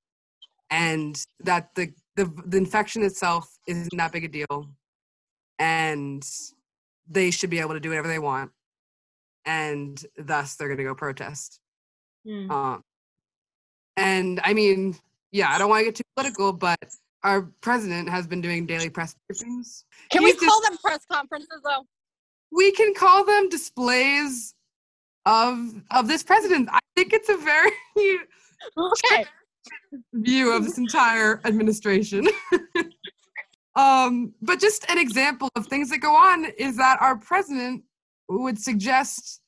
and that the the, the infection itself isn't that big a deal and they should be able to do whatever they want and thus they're going to go protest Mm. um, and I mean, yeah, I don't want to get too political, but our president has been doing daily press briefings. Can we He's call them press conferences though? We can call them displays of of this president. I think it's a very Okay. view of this entire administration. um, but just an example of things that go on is that our president would suggest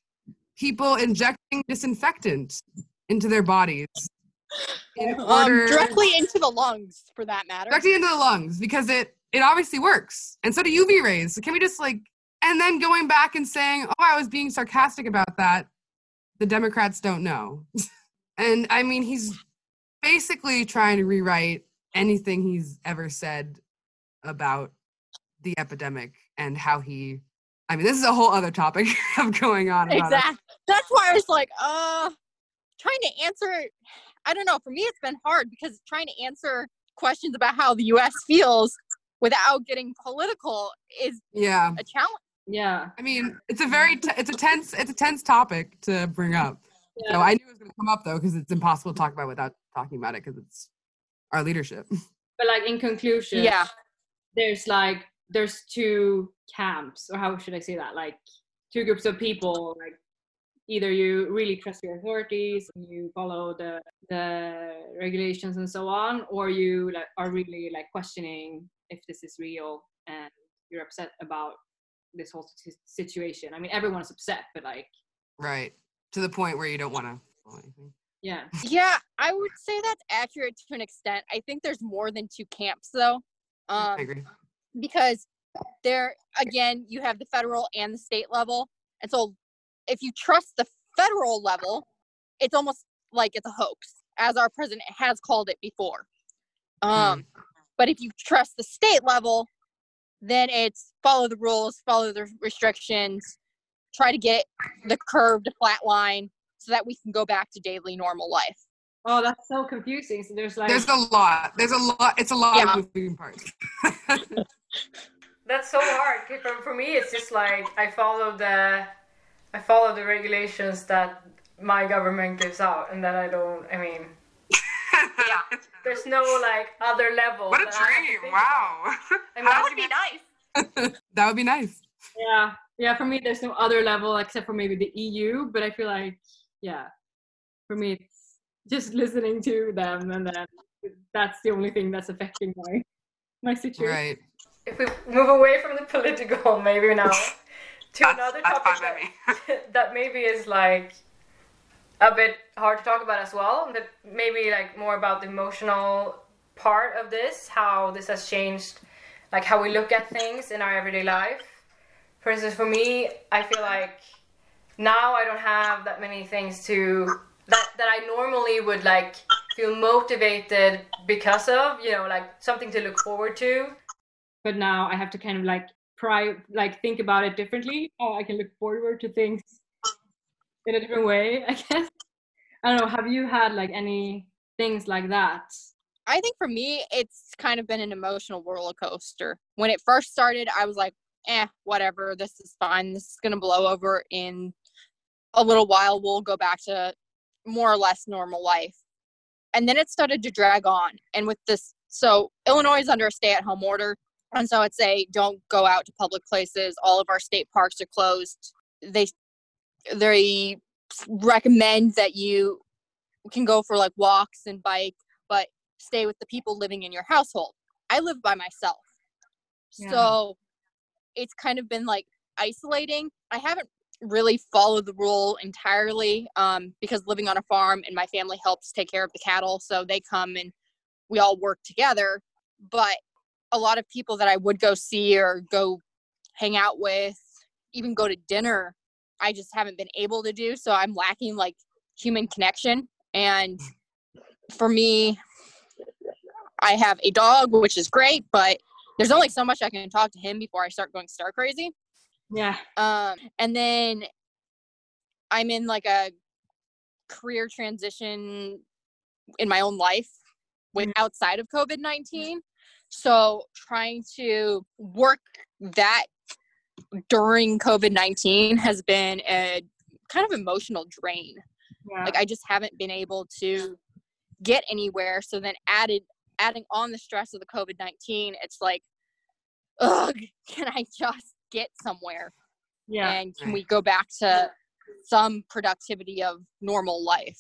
people injecting disinfectant into their bodies in Um, order directly into the lungs, for that matter. directly into the lungs because it it obviously works and so do uv rays so can we just like and then going back and saying oh i was being sarcastic about that the democrats don't know and i mean he's basically trying to rewrite anything he's ever said about the epidemic and how he i mean this is a whole other topic of going on about it. Exactly. That's why I was like, uh, trying to answer. I don't know. For me, it's been hard because trying to answer questions about how the U.S. feels without getting political is yeah a challenge. Yeah. i mean it's a very t- it's a tense it's a tense topic to bring up Yeah. So I knew it was going to come up though because it's impossible to talk about without talking about it because it's our leadership. But like in conclusion, Yeah. there's like there's two camps, or how should I say that? Like two groups of people. Like either you really trust your authorities and you follow the the regulations and so on, or you like are really like questioning if this is real and you're upset about this whole si- situation. I mean, everyone's upset, but like, Right. To the point where you don't want to. yeah, Yeah, I would say that's accurate to an extent. I think there's more than two camps though. I Um, agree. because there again you have the federal and the state level and so if you trust the federal level it's almost like it's a hoax as our president has called it before um but if you trust the state level then it's follow the rules follow the restrictions try to get the curve to flatline so that we can go back to daily normal life oh, that's so confusing. So there's like There's a lot. There's a lot. It's a lot Yeah. of moving parts. That's so hard. For, for me, it's just like I follow the, I follow the regulations that my government gives out, and then I don't. I mean, yeah. there's no like other level. what a that I dream! Wow. about. I mean, nice that would be nice. Yeah, yeah. For me, there's no other level except for maybe the EU. But I feel like, yeah, for me, it's just listening to them, and then that's the only thing that's affecting my my situation. Right. if we move away from the political, maybe now to another that's topic that, that maybe is like a bit hard to talk about as well, but maybe like more about the emotional part of this, how this has changed, like how we look at things in our everyday life. For instance, for me, I feel like now I don't have that many things to that that I normally would like feel motivated because of, you know, like something to look forward to. But now I have to kind of like try, like think about it differently. Oh, I can look forward to things in a different way. I guess. I don't know. Have you had like any things like that? I think for me, it's kind of been an emotional roller coaster. When it first started, I was like, eh, whatever, this is fine. This is going to blow over in a little while. We'll go back to more or less normal life. and then it started to drag on. And with this, so Illinois is under a stay-at-home order, and so I'd say don't go out to public places. All of our state parks are closed. They they recommend that you can go for like walks and bike, but stay with the people living in your household. I live by myself. Yeah. So it's kind of been like isolating. I haven't really followed the rule entirely um, because living on a farm and my family helps take care of the cattle. So they come and we all work together. But a lot of people that I would go see or go hang out with, even go to dinner, I just haven't been able to do. So I'm lacking like human connection. And for me, I have a dog, which is great, but there's only so much I can talk to him before I start going star crazy. Yeah. Um, and then I'm in like a career transition in my own life with outside of COVID 19. So trying to work that during COVID 19 has been a kind of emotional drain. Yeah. Like I just haven't been able to get anywhere. So then added adding on the stress of the COVID nineteen, it's like, ugh, can I just get somewhere? yeah. And can we go back to some productivity of normal life?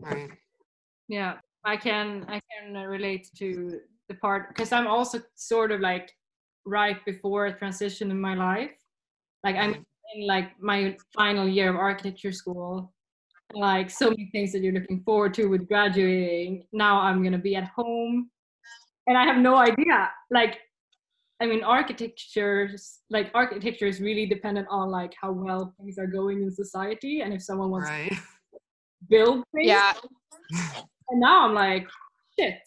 Right. yeah i can i can uh, relate to the part because i'm also sort of like right before a transition in my life. Like i'm mm-hmm. in like my final year of architecture school. Like so many things that you're looking forward to with graduating. Now i'm to be at home. And i have no idea. Like i mean architecture like architecture is really dependent on like how well things are going in society and if someone wants Right. to build things. Yeah, and now I'm like, shit,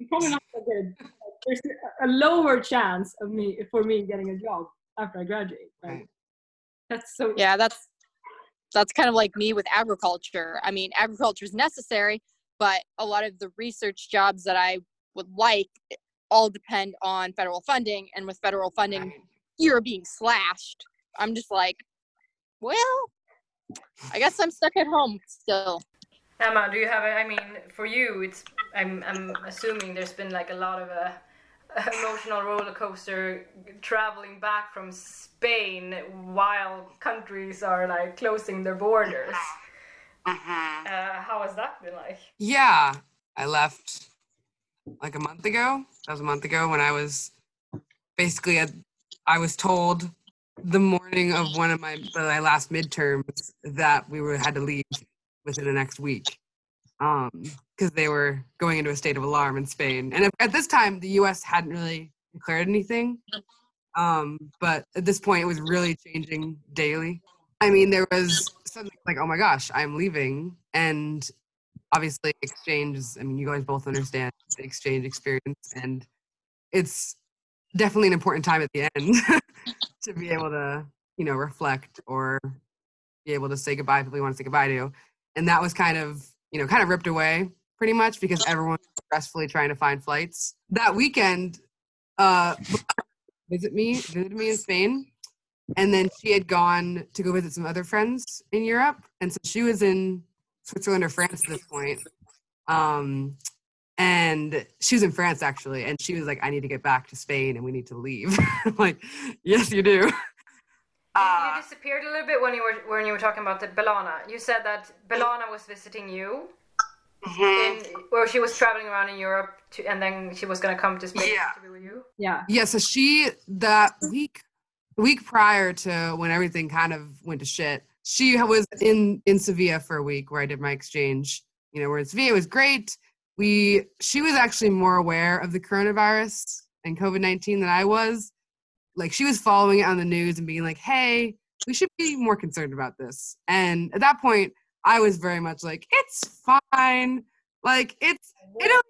I'm probably not so good. There's a a lower chance of me for me getting a job after I graduate. Right. that's so yeah, that's that's kind of like me with agriculture. I mean, agriculture is necessary, but a lot of the research jobs that I would like eh, all depend on federal funding, and with federal funding, Right. you're being slashed. I'm just like, well, I guess I'm stuck at home still. Emma, do you have? A, I mean, for you, it's. I'm. I'm assuming there's been like a lot of a, emotional roller coaster traveling back from Spain while countries are like closing their borders. Uh, how has that been like? Yeah, I left like a month ago. That was a month ago when I was basically at, I was told the morning of one of my my last midterms that we were had to leave within the next week um because they were going into a state of alarm in Spain. And at- this time the US hadn't really declared anything. Um but at this point it was really changing daily. I mean there was something like oh my gosh, I'm leaving and obviously exchange i mean you guys both understand the exchange experience and it's definitely an important time at the end to be able to you know reflect or be able to say goodbye if people you want to say goodbye to and that was kind of you know kind of ripped away pretty much because everyone was stressfully trying to find flights that weekend uh visit me visited me in spain and then she had gone to go visit some other friends in europe and so she was in Switzerland or France at this point. Um, and she was in France actually, and she was like, "I need to get back to Spain, and we need to leave." Like, "Yes, you do." You- Uh, you disappeared a little bit when you were when you were talking about the Bellana. You said that Bellana was visiting you, in, or she was traveling around in Europe, to, and then she was gonna come to Spain Yeah. to be with you. yeah. yeah, so she that week, the week prior to when everything kind of went to shit, she was in in Sevilla for a week where I did my exchange. You know, where in Sevilla it was great. We she was actually more aware of the coronavirus and COVID nineteen than I was. Like she was following it on the news and being like, "Hey, we should be more concerned about this." And at that point, I was very much like, "It's fine. Like it's Italy.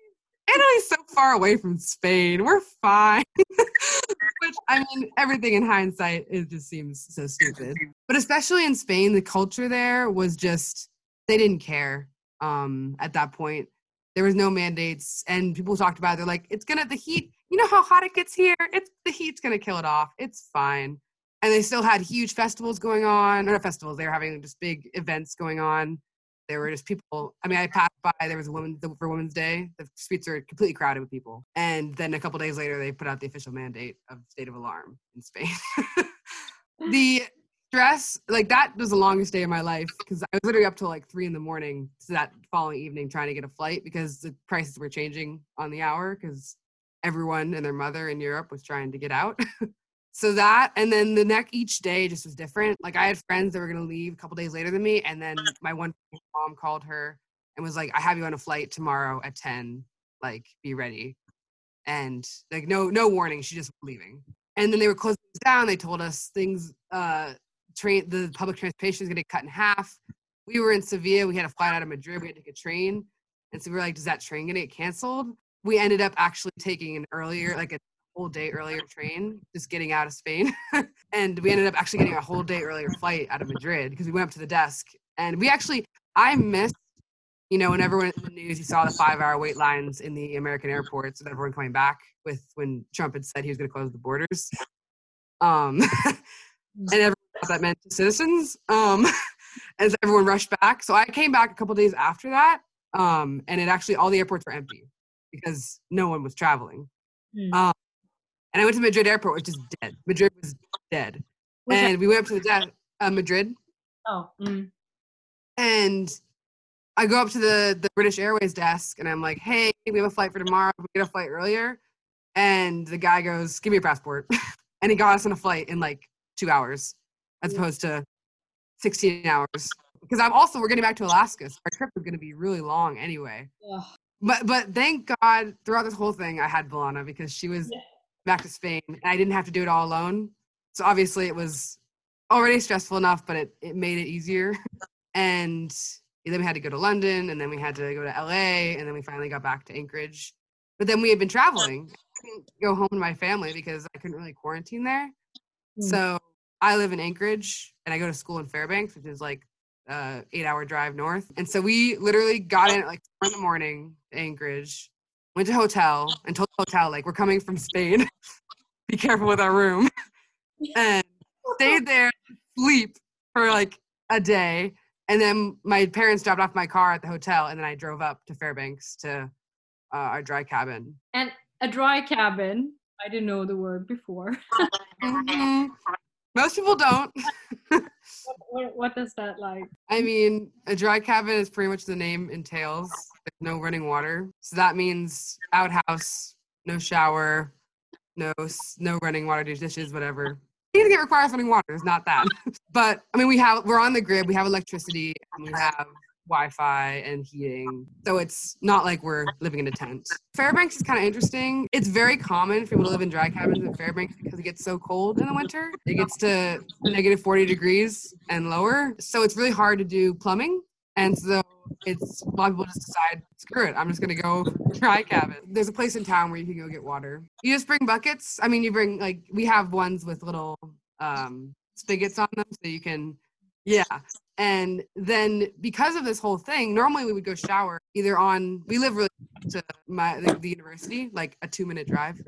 Italy's so far away from Spain. We're fine." Which I mean, everything in hindsight, it just seems so stupid. But especially in Spain, the culture there was just they didn't care. Um, at that point, there was no mandates, and people talked about it, they're like, "It's gonna the heat. You know how hot it gets here. It's the heat's gonna kill it off. It's fine." And they still had huge festivals going on, or not festivals. They were having just big events going on. There were just people. I mean, I passed by. There was a woman for Women's Day. The streets are completely crowded with people. And then a couple days later, they put out the official mandate of state of alarm in Spain. the stress, like that, was the longest day of my life because I was literally up till like three in the morning to that following evening trying to get a flight because the prices were changing on the hour because everyone and their mother in Europe was trying to get out. so that and then the neck each day just was different. Like i had friends that were going to leave a couple days later than me and then my one mom called her and was like i have you on a flight tomorrow at 10 like be ready. And like no no warning she just leaving. And then they were closing down. They told us things uh train the public transportation is going to cut in half we were in sevilla we had a flight out of madrid we had to take a train and so we were like does that train going to get canceled we ended up actually taking an earlier like a whole day earlier train just getting out of Spain. and we ended up actually getting a whole day earlier flight out of Madrid because we went up to the desk and we actually, I missed, you know, when everyone in the news, you saw the five hour wait lines in the American airports and everyone coming back with when Trump had said he was going to close the borders. Um, and everyone that meant to citizens. Um, as everyone rushed back. So I came back a couple days after that. Um, and it actually, all the airports were empty because no one was traveling. Mm. Um, and I went to Madrid airport, which is dead. Madrid was dead. Was and that- we went up to the desk, uh, Madrid. Oh. Mm. And I go up to the, the British Airways desk and I'm like, hey, we have a flight for tomorrow. We get a flight earlier. And the guy goes, give me your passport. and he got us on a flight in like two hours as opposed to 16 hours. Because I'm also, we're getting back to Alaska. So our trip is going to be really long anyway. Yeah. But but thank God throughout this whole thing, I had Valana because she was yeah back to Spain, and I didn't have to do it all alone. So obviously, it was already stressful enough, but it, it made it easier. And then we had to go to London, and then we had to go to LA, and then we finally got back to Anchorage. But then we had been traveling. I couldn't go home to my family because I couldn't really quarantine there. Mm. So I live in Anchorage, and I go to school in Fairbanks, which is like uh, eight hour drive north. And so we literally got in at like four in the morning to Anchorage, went to hotel and told the hotel like we're coming from Spain. Be careful with our room. and stayed there, sleep for like a day. And then my parents dropped off my car at the hotel, and then I drove up to Fairbanks to uh, our dry cabin. And a dry cabin, I didn't know the word before. mm-hmm. Most people don't. what, what, what, does that like? I mean, a dry cabin is pretty much the name entails. There's no running water, so that means outhouse, no shower, no no running water, dishes, whatever. Anything that requires running water is not that. but I mean, we have we're on the grid. We have electricity. we have Wi-Fi and heating. So it's not like we're living in a tent. Fairbanks is kind of interesting. It's very common for people to live in dry cabins in Fairbanks because it gets so cold in the winter. It gets to negative 40 degrees and lower. So it's really hard to do plumbing. And so it's a lot of people just decide, screw it, I'm just gonna go dry cabin. There's a place in town where you can go get water. You just bring buckets. I mean, you bring like we have ones with little um, spigots on them, so you can, yeah. And then because of this whole thing, normally we would go shower either on, we live really to my the, the university, like a two minute drive.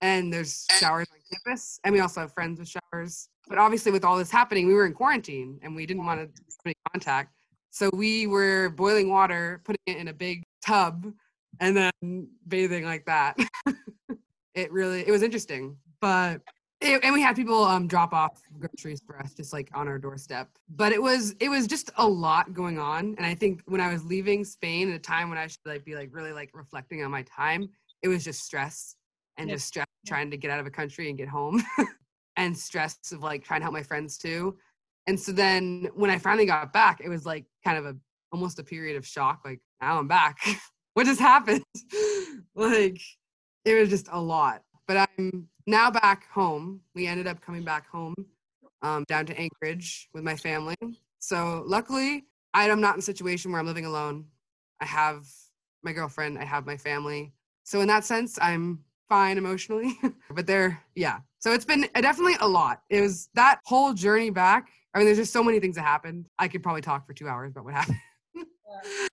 And there's showers on campus. And we also have friends with showers. But obviously, with all this happening, we were in quarantine and we didn't want to any contact. So we were boiling water, putting it in a big tub, and then bathing like that. it really, it was interesting. But and we had people um, drop off groceries for us just like on our doorstep. But it was it was just a lot going on. And i think when i was leaving spain at a time when i should like be like really like reflecting on my time it was just stress and just stress trying to get out of a country and get home and stress of like trying to help my friends too. And so then when i finally got back it was like kind of a almost a period of shock like now i'm back. What just happened? Like it was just a lot but i'm now back home. We ended up coming back home um, down to Anchorage with my family. So luckily, I'm not in a situation where I'm living alone. I have my girlfriend, I have my family. So in that sense, I'm fine emotionally. but there, yeah. So it's been definitely a lot. It was that whole journey back. I mean, there's just so many things that happened. I could probably talk for two hours about what happened. Yeah.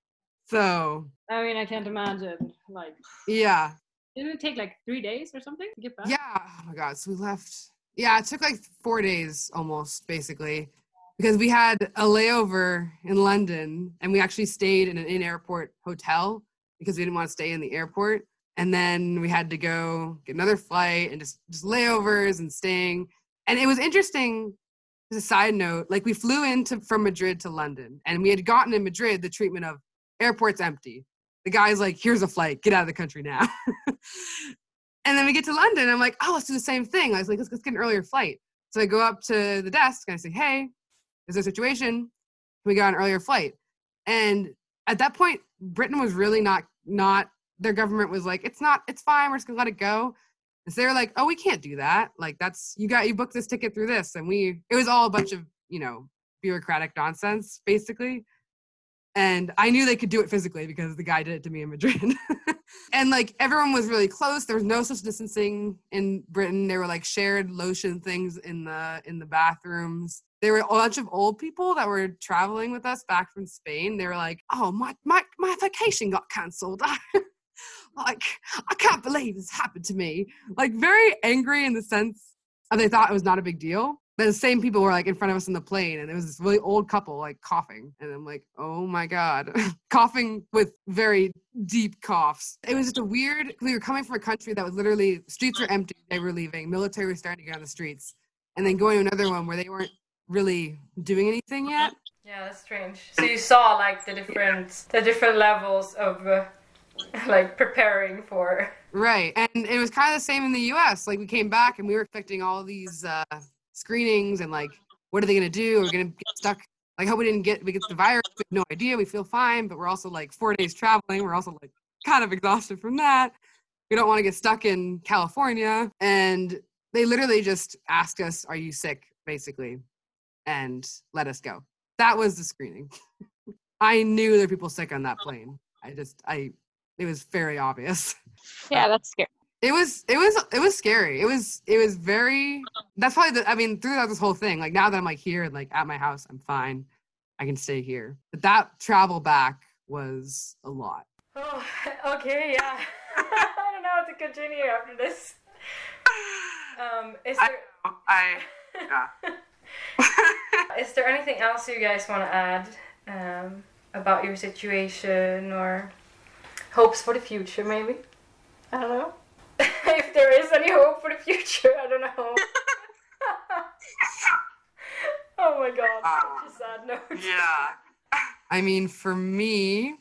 so. I mean, I can't imagine. Like. Yeah. Didn't it take like three days or something to get back? Yeah. Oh my God. So we left. Yeah, it took like four days almost, basically. because we had a layover in London and we actually stayed in an in airport hotel because we didn't want to stay in the airport. And then we had to go get another flight and just, just layovers and staying. And it was interesting as a side note, like we flew into from Madrid to London and we had gotten in Madrid the treatment of airport's empty. The guy's like, here's a flight, get out of the country now. and then we get to London. I'm like, oh, let's do the same thing. I was like, let's, let's get an earlier flight. So I go up to the desk and I say, hey, is there a situation? Can we get an earlier flight? And at that point, Britain was really not not their government was like, it's not, it's fine, we're just gonna let it go. And so they were like, oh, we can't do that. Like that's you got you booked this ticket through this, and we it was all a bunch of you know bureaucratic nonsense basically. And I knew they could do it physically because the guy did it to me in Madrid. and like everyone was really close. There was no social distancing in Britain. There were like shared lotion things in the in the bathrooms there were a bunch of old people that were traveling with us back from Spain. They were like, "Oh, my my my vacation got cancelled. like, I can't believe this happened to me." Like, very angry in the sense of they thought it was not a big deal. The same people were like in front of us in the plane, and there was this really old couple like coughing, and I'm like, "Oh my god," coughing with very deep coughs. It was just a weird. We were coming from a country that was literally streets were empty. They were leaving. Military was starting to get on the streets, and then going to another one where they weren't really doing anything yet. Yeah, that's strange. So you saw like the different the different levels of uh, like preparing for. Right, and it was kind of the same in the U.S. Like we came back and we were expecting all these uh, screenings and like, what are they gonna do? We're gonna get stuck. Like, hope we didn't get we get the virus. We have no idea. We feel fine, but we're also like four days traveling. We're also like kind of exhausted from that. We don't want to get stuck in California, and they literally just asked us, "Are you sick?" Basically, and let us go. That was the screening. I knew there were people sick on that plane. I just I it was very obvious. Yeah, that's scary. It was it was it was scary. It was it was very that's probably the I mean throughout this whole thing, like now that I'm like here and like at my house, I'm fine. I can stay here. But that travel back was a lot. Oh, okay, yeah. I don't know how to continue after this. Um, is there... I, I yeah. Is there anything else you guys want to add um, about your situation or hopes for the future, maybe? I don't know. If there is any hope for the future, I don't know. oh my god, such a Um, sad note. Yeah. I mean, for me, a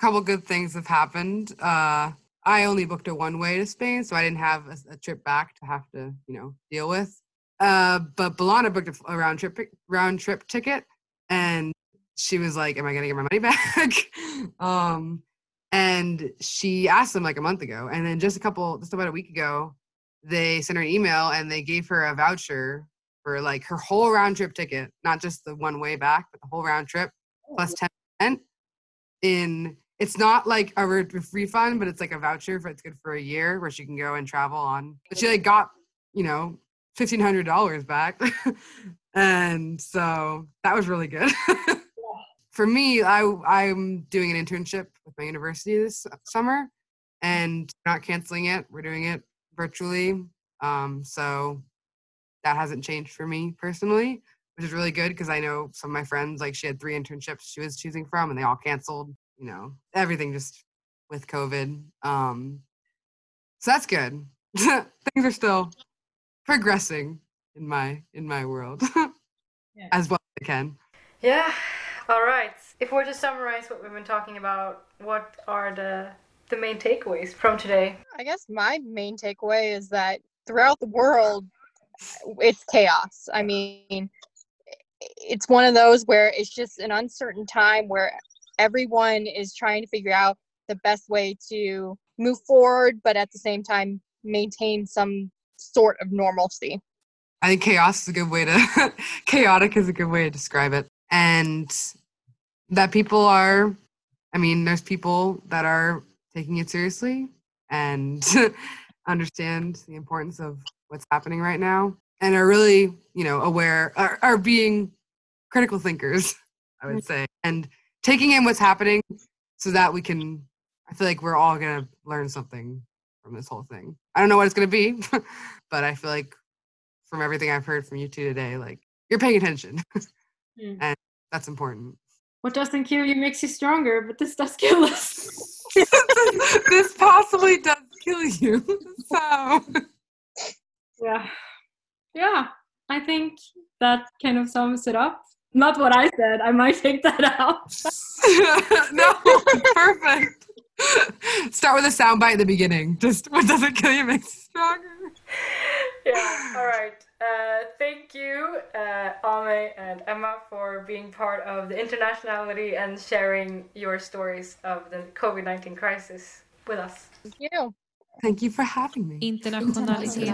couple good things have happened. Uh, I only booked a one way to Spain, so I didn't have a, a trip back to have to, you know, deal with. Uh, but Balana booked a, a round trip round trip ticket, and she was like, "Am I gonna get my money back?" um, and she asked them like a month ago, and then just a couple, just about a week ago, they sent her an email and they gave her a voucher for like her whole round trip ticket, not just the one way back, but the whole round trip oh. plus ten percent. In it's not like a re- refund, but it's like a voucher for it's good for a year where she can go and travel on. But she like got you know fifteen hundred dollars back, and so that was really good. for me, I I'm doing an internship with my university this summer, and not canceling it. We're doing it virtually, um, so that hasn't changed for me personally, which is really good because I know some of my friends like she had three internships she was choosing from, and they all canceled. You know, everything just with COVID. Um, so that's good. Things are still progressing in my in my world Yeah. as well as I can. Yeah. All right. If we're to summarize what we've been talking about, what are the the main takeaways from today? I guess my main takeaway is that throughout the world, it's chaos. I mean, it's one of those where it's just an uncertain time where everyone is trying to figure out the best way to move forward, but at the same time, maintain some sort of normalcy. I think chaos is a good way to chaotic is a good way to describe it. And that people are I mean, there's people that are taking it seriously and understand the importance of what's happening right now and are really, you know, aware are, are being critical thinkers, I would mm-hmm. say, and taking in what's happening so that we can I feel like we're all gonna learn something from this whole thing. I don't know what it's gonna be, but I feel like from everything I've heard from you two today, like you're paying attention. Mm. and that's important. What doesn't kill you makes you stronger, but this does kill us. this possibly does kill you. So yeah. Yeah. I think that kind of sums it up. Not what I said. I might take that out. no, perfect. Start with a soundbite at the beginning. Just what doesn't kill you makes you stronger. yeah. All right. Uh, thank you, uh, Ame and Emma, for being part of the internationality and sharing your stories of the COVID 19 crisis with us. Thank you. Thank you for having me. Internationality.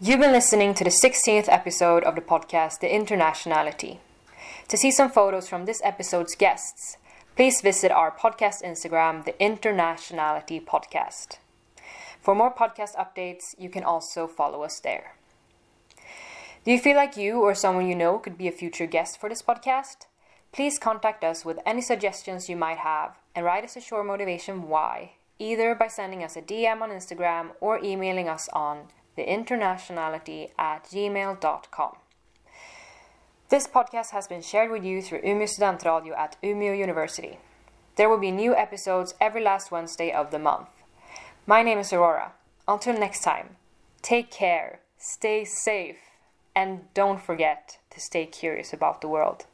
You've been listening to the 16th episode of the podcast, The Internationality. To see some photos from this episode's guests, please visit our podcast Instagram, The Internationality Podcast. For more podcast updates, you can also follow us there. Do you feel like you or someone you know could be a future guest for this podcast? Please contact us with any suggestions you might have and write us a short motivation why, either by sending us a DM on Instagram or emailing us on theinternationality at gmail.com. This podcast has been shared with you through Umeå Studentradio at Umeå University. There will be new episodes every last Wednesday of the month. My name is Aurora. Until next time, take care, stay safe, and don't forget to stay curious about the world.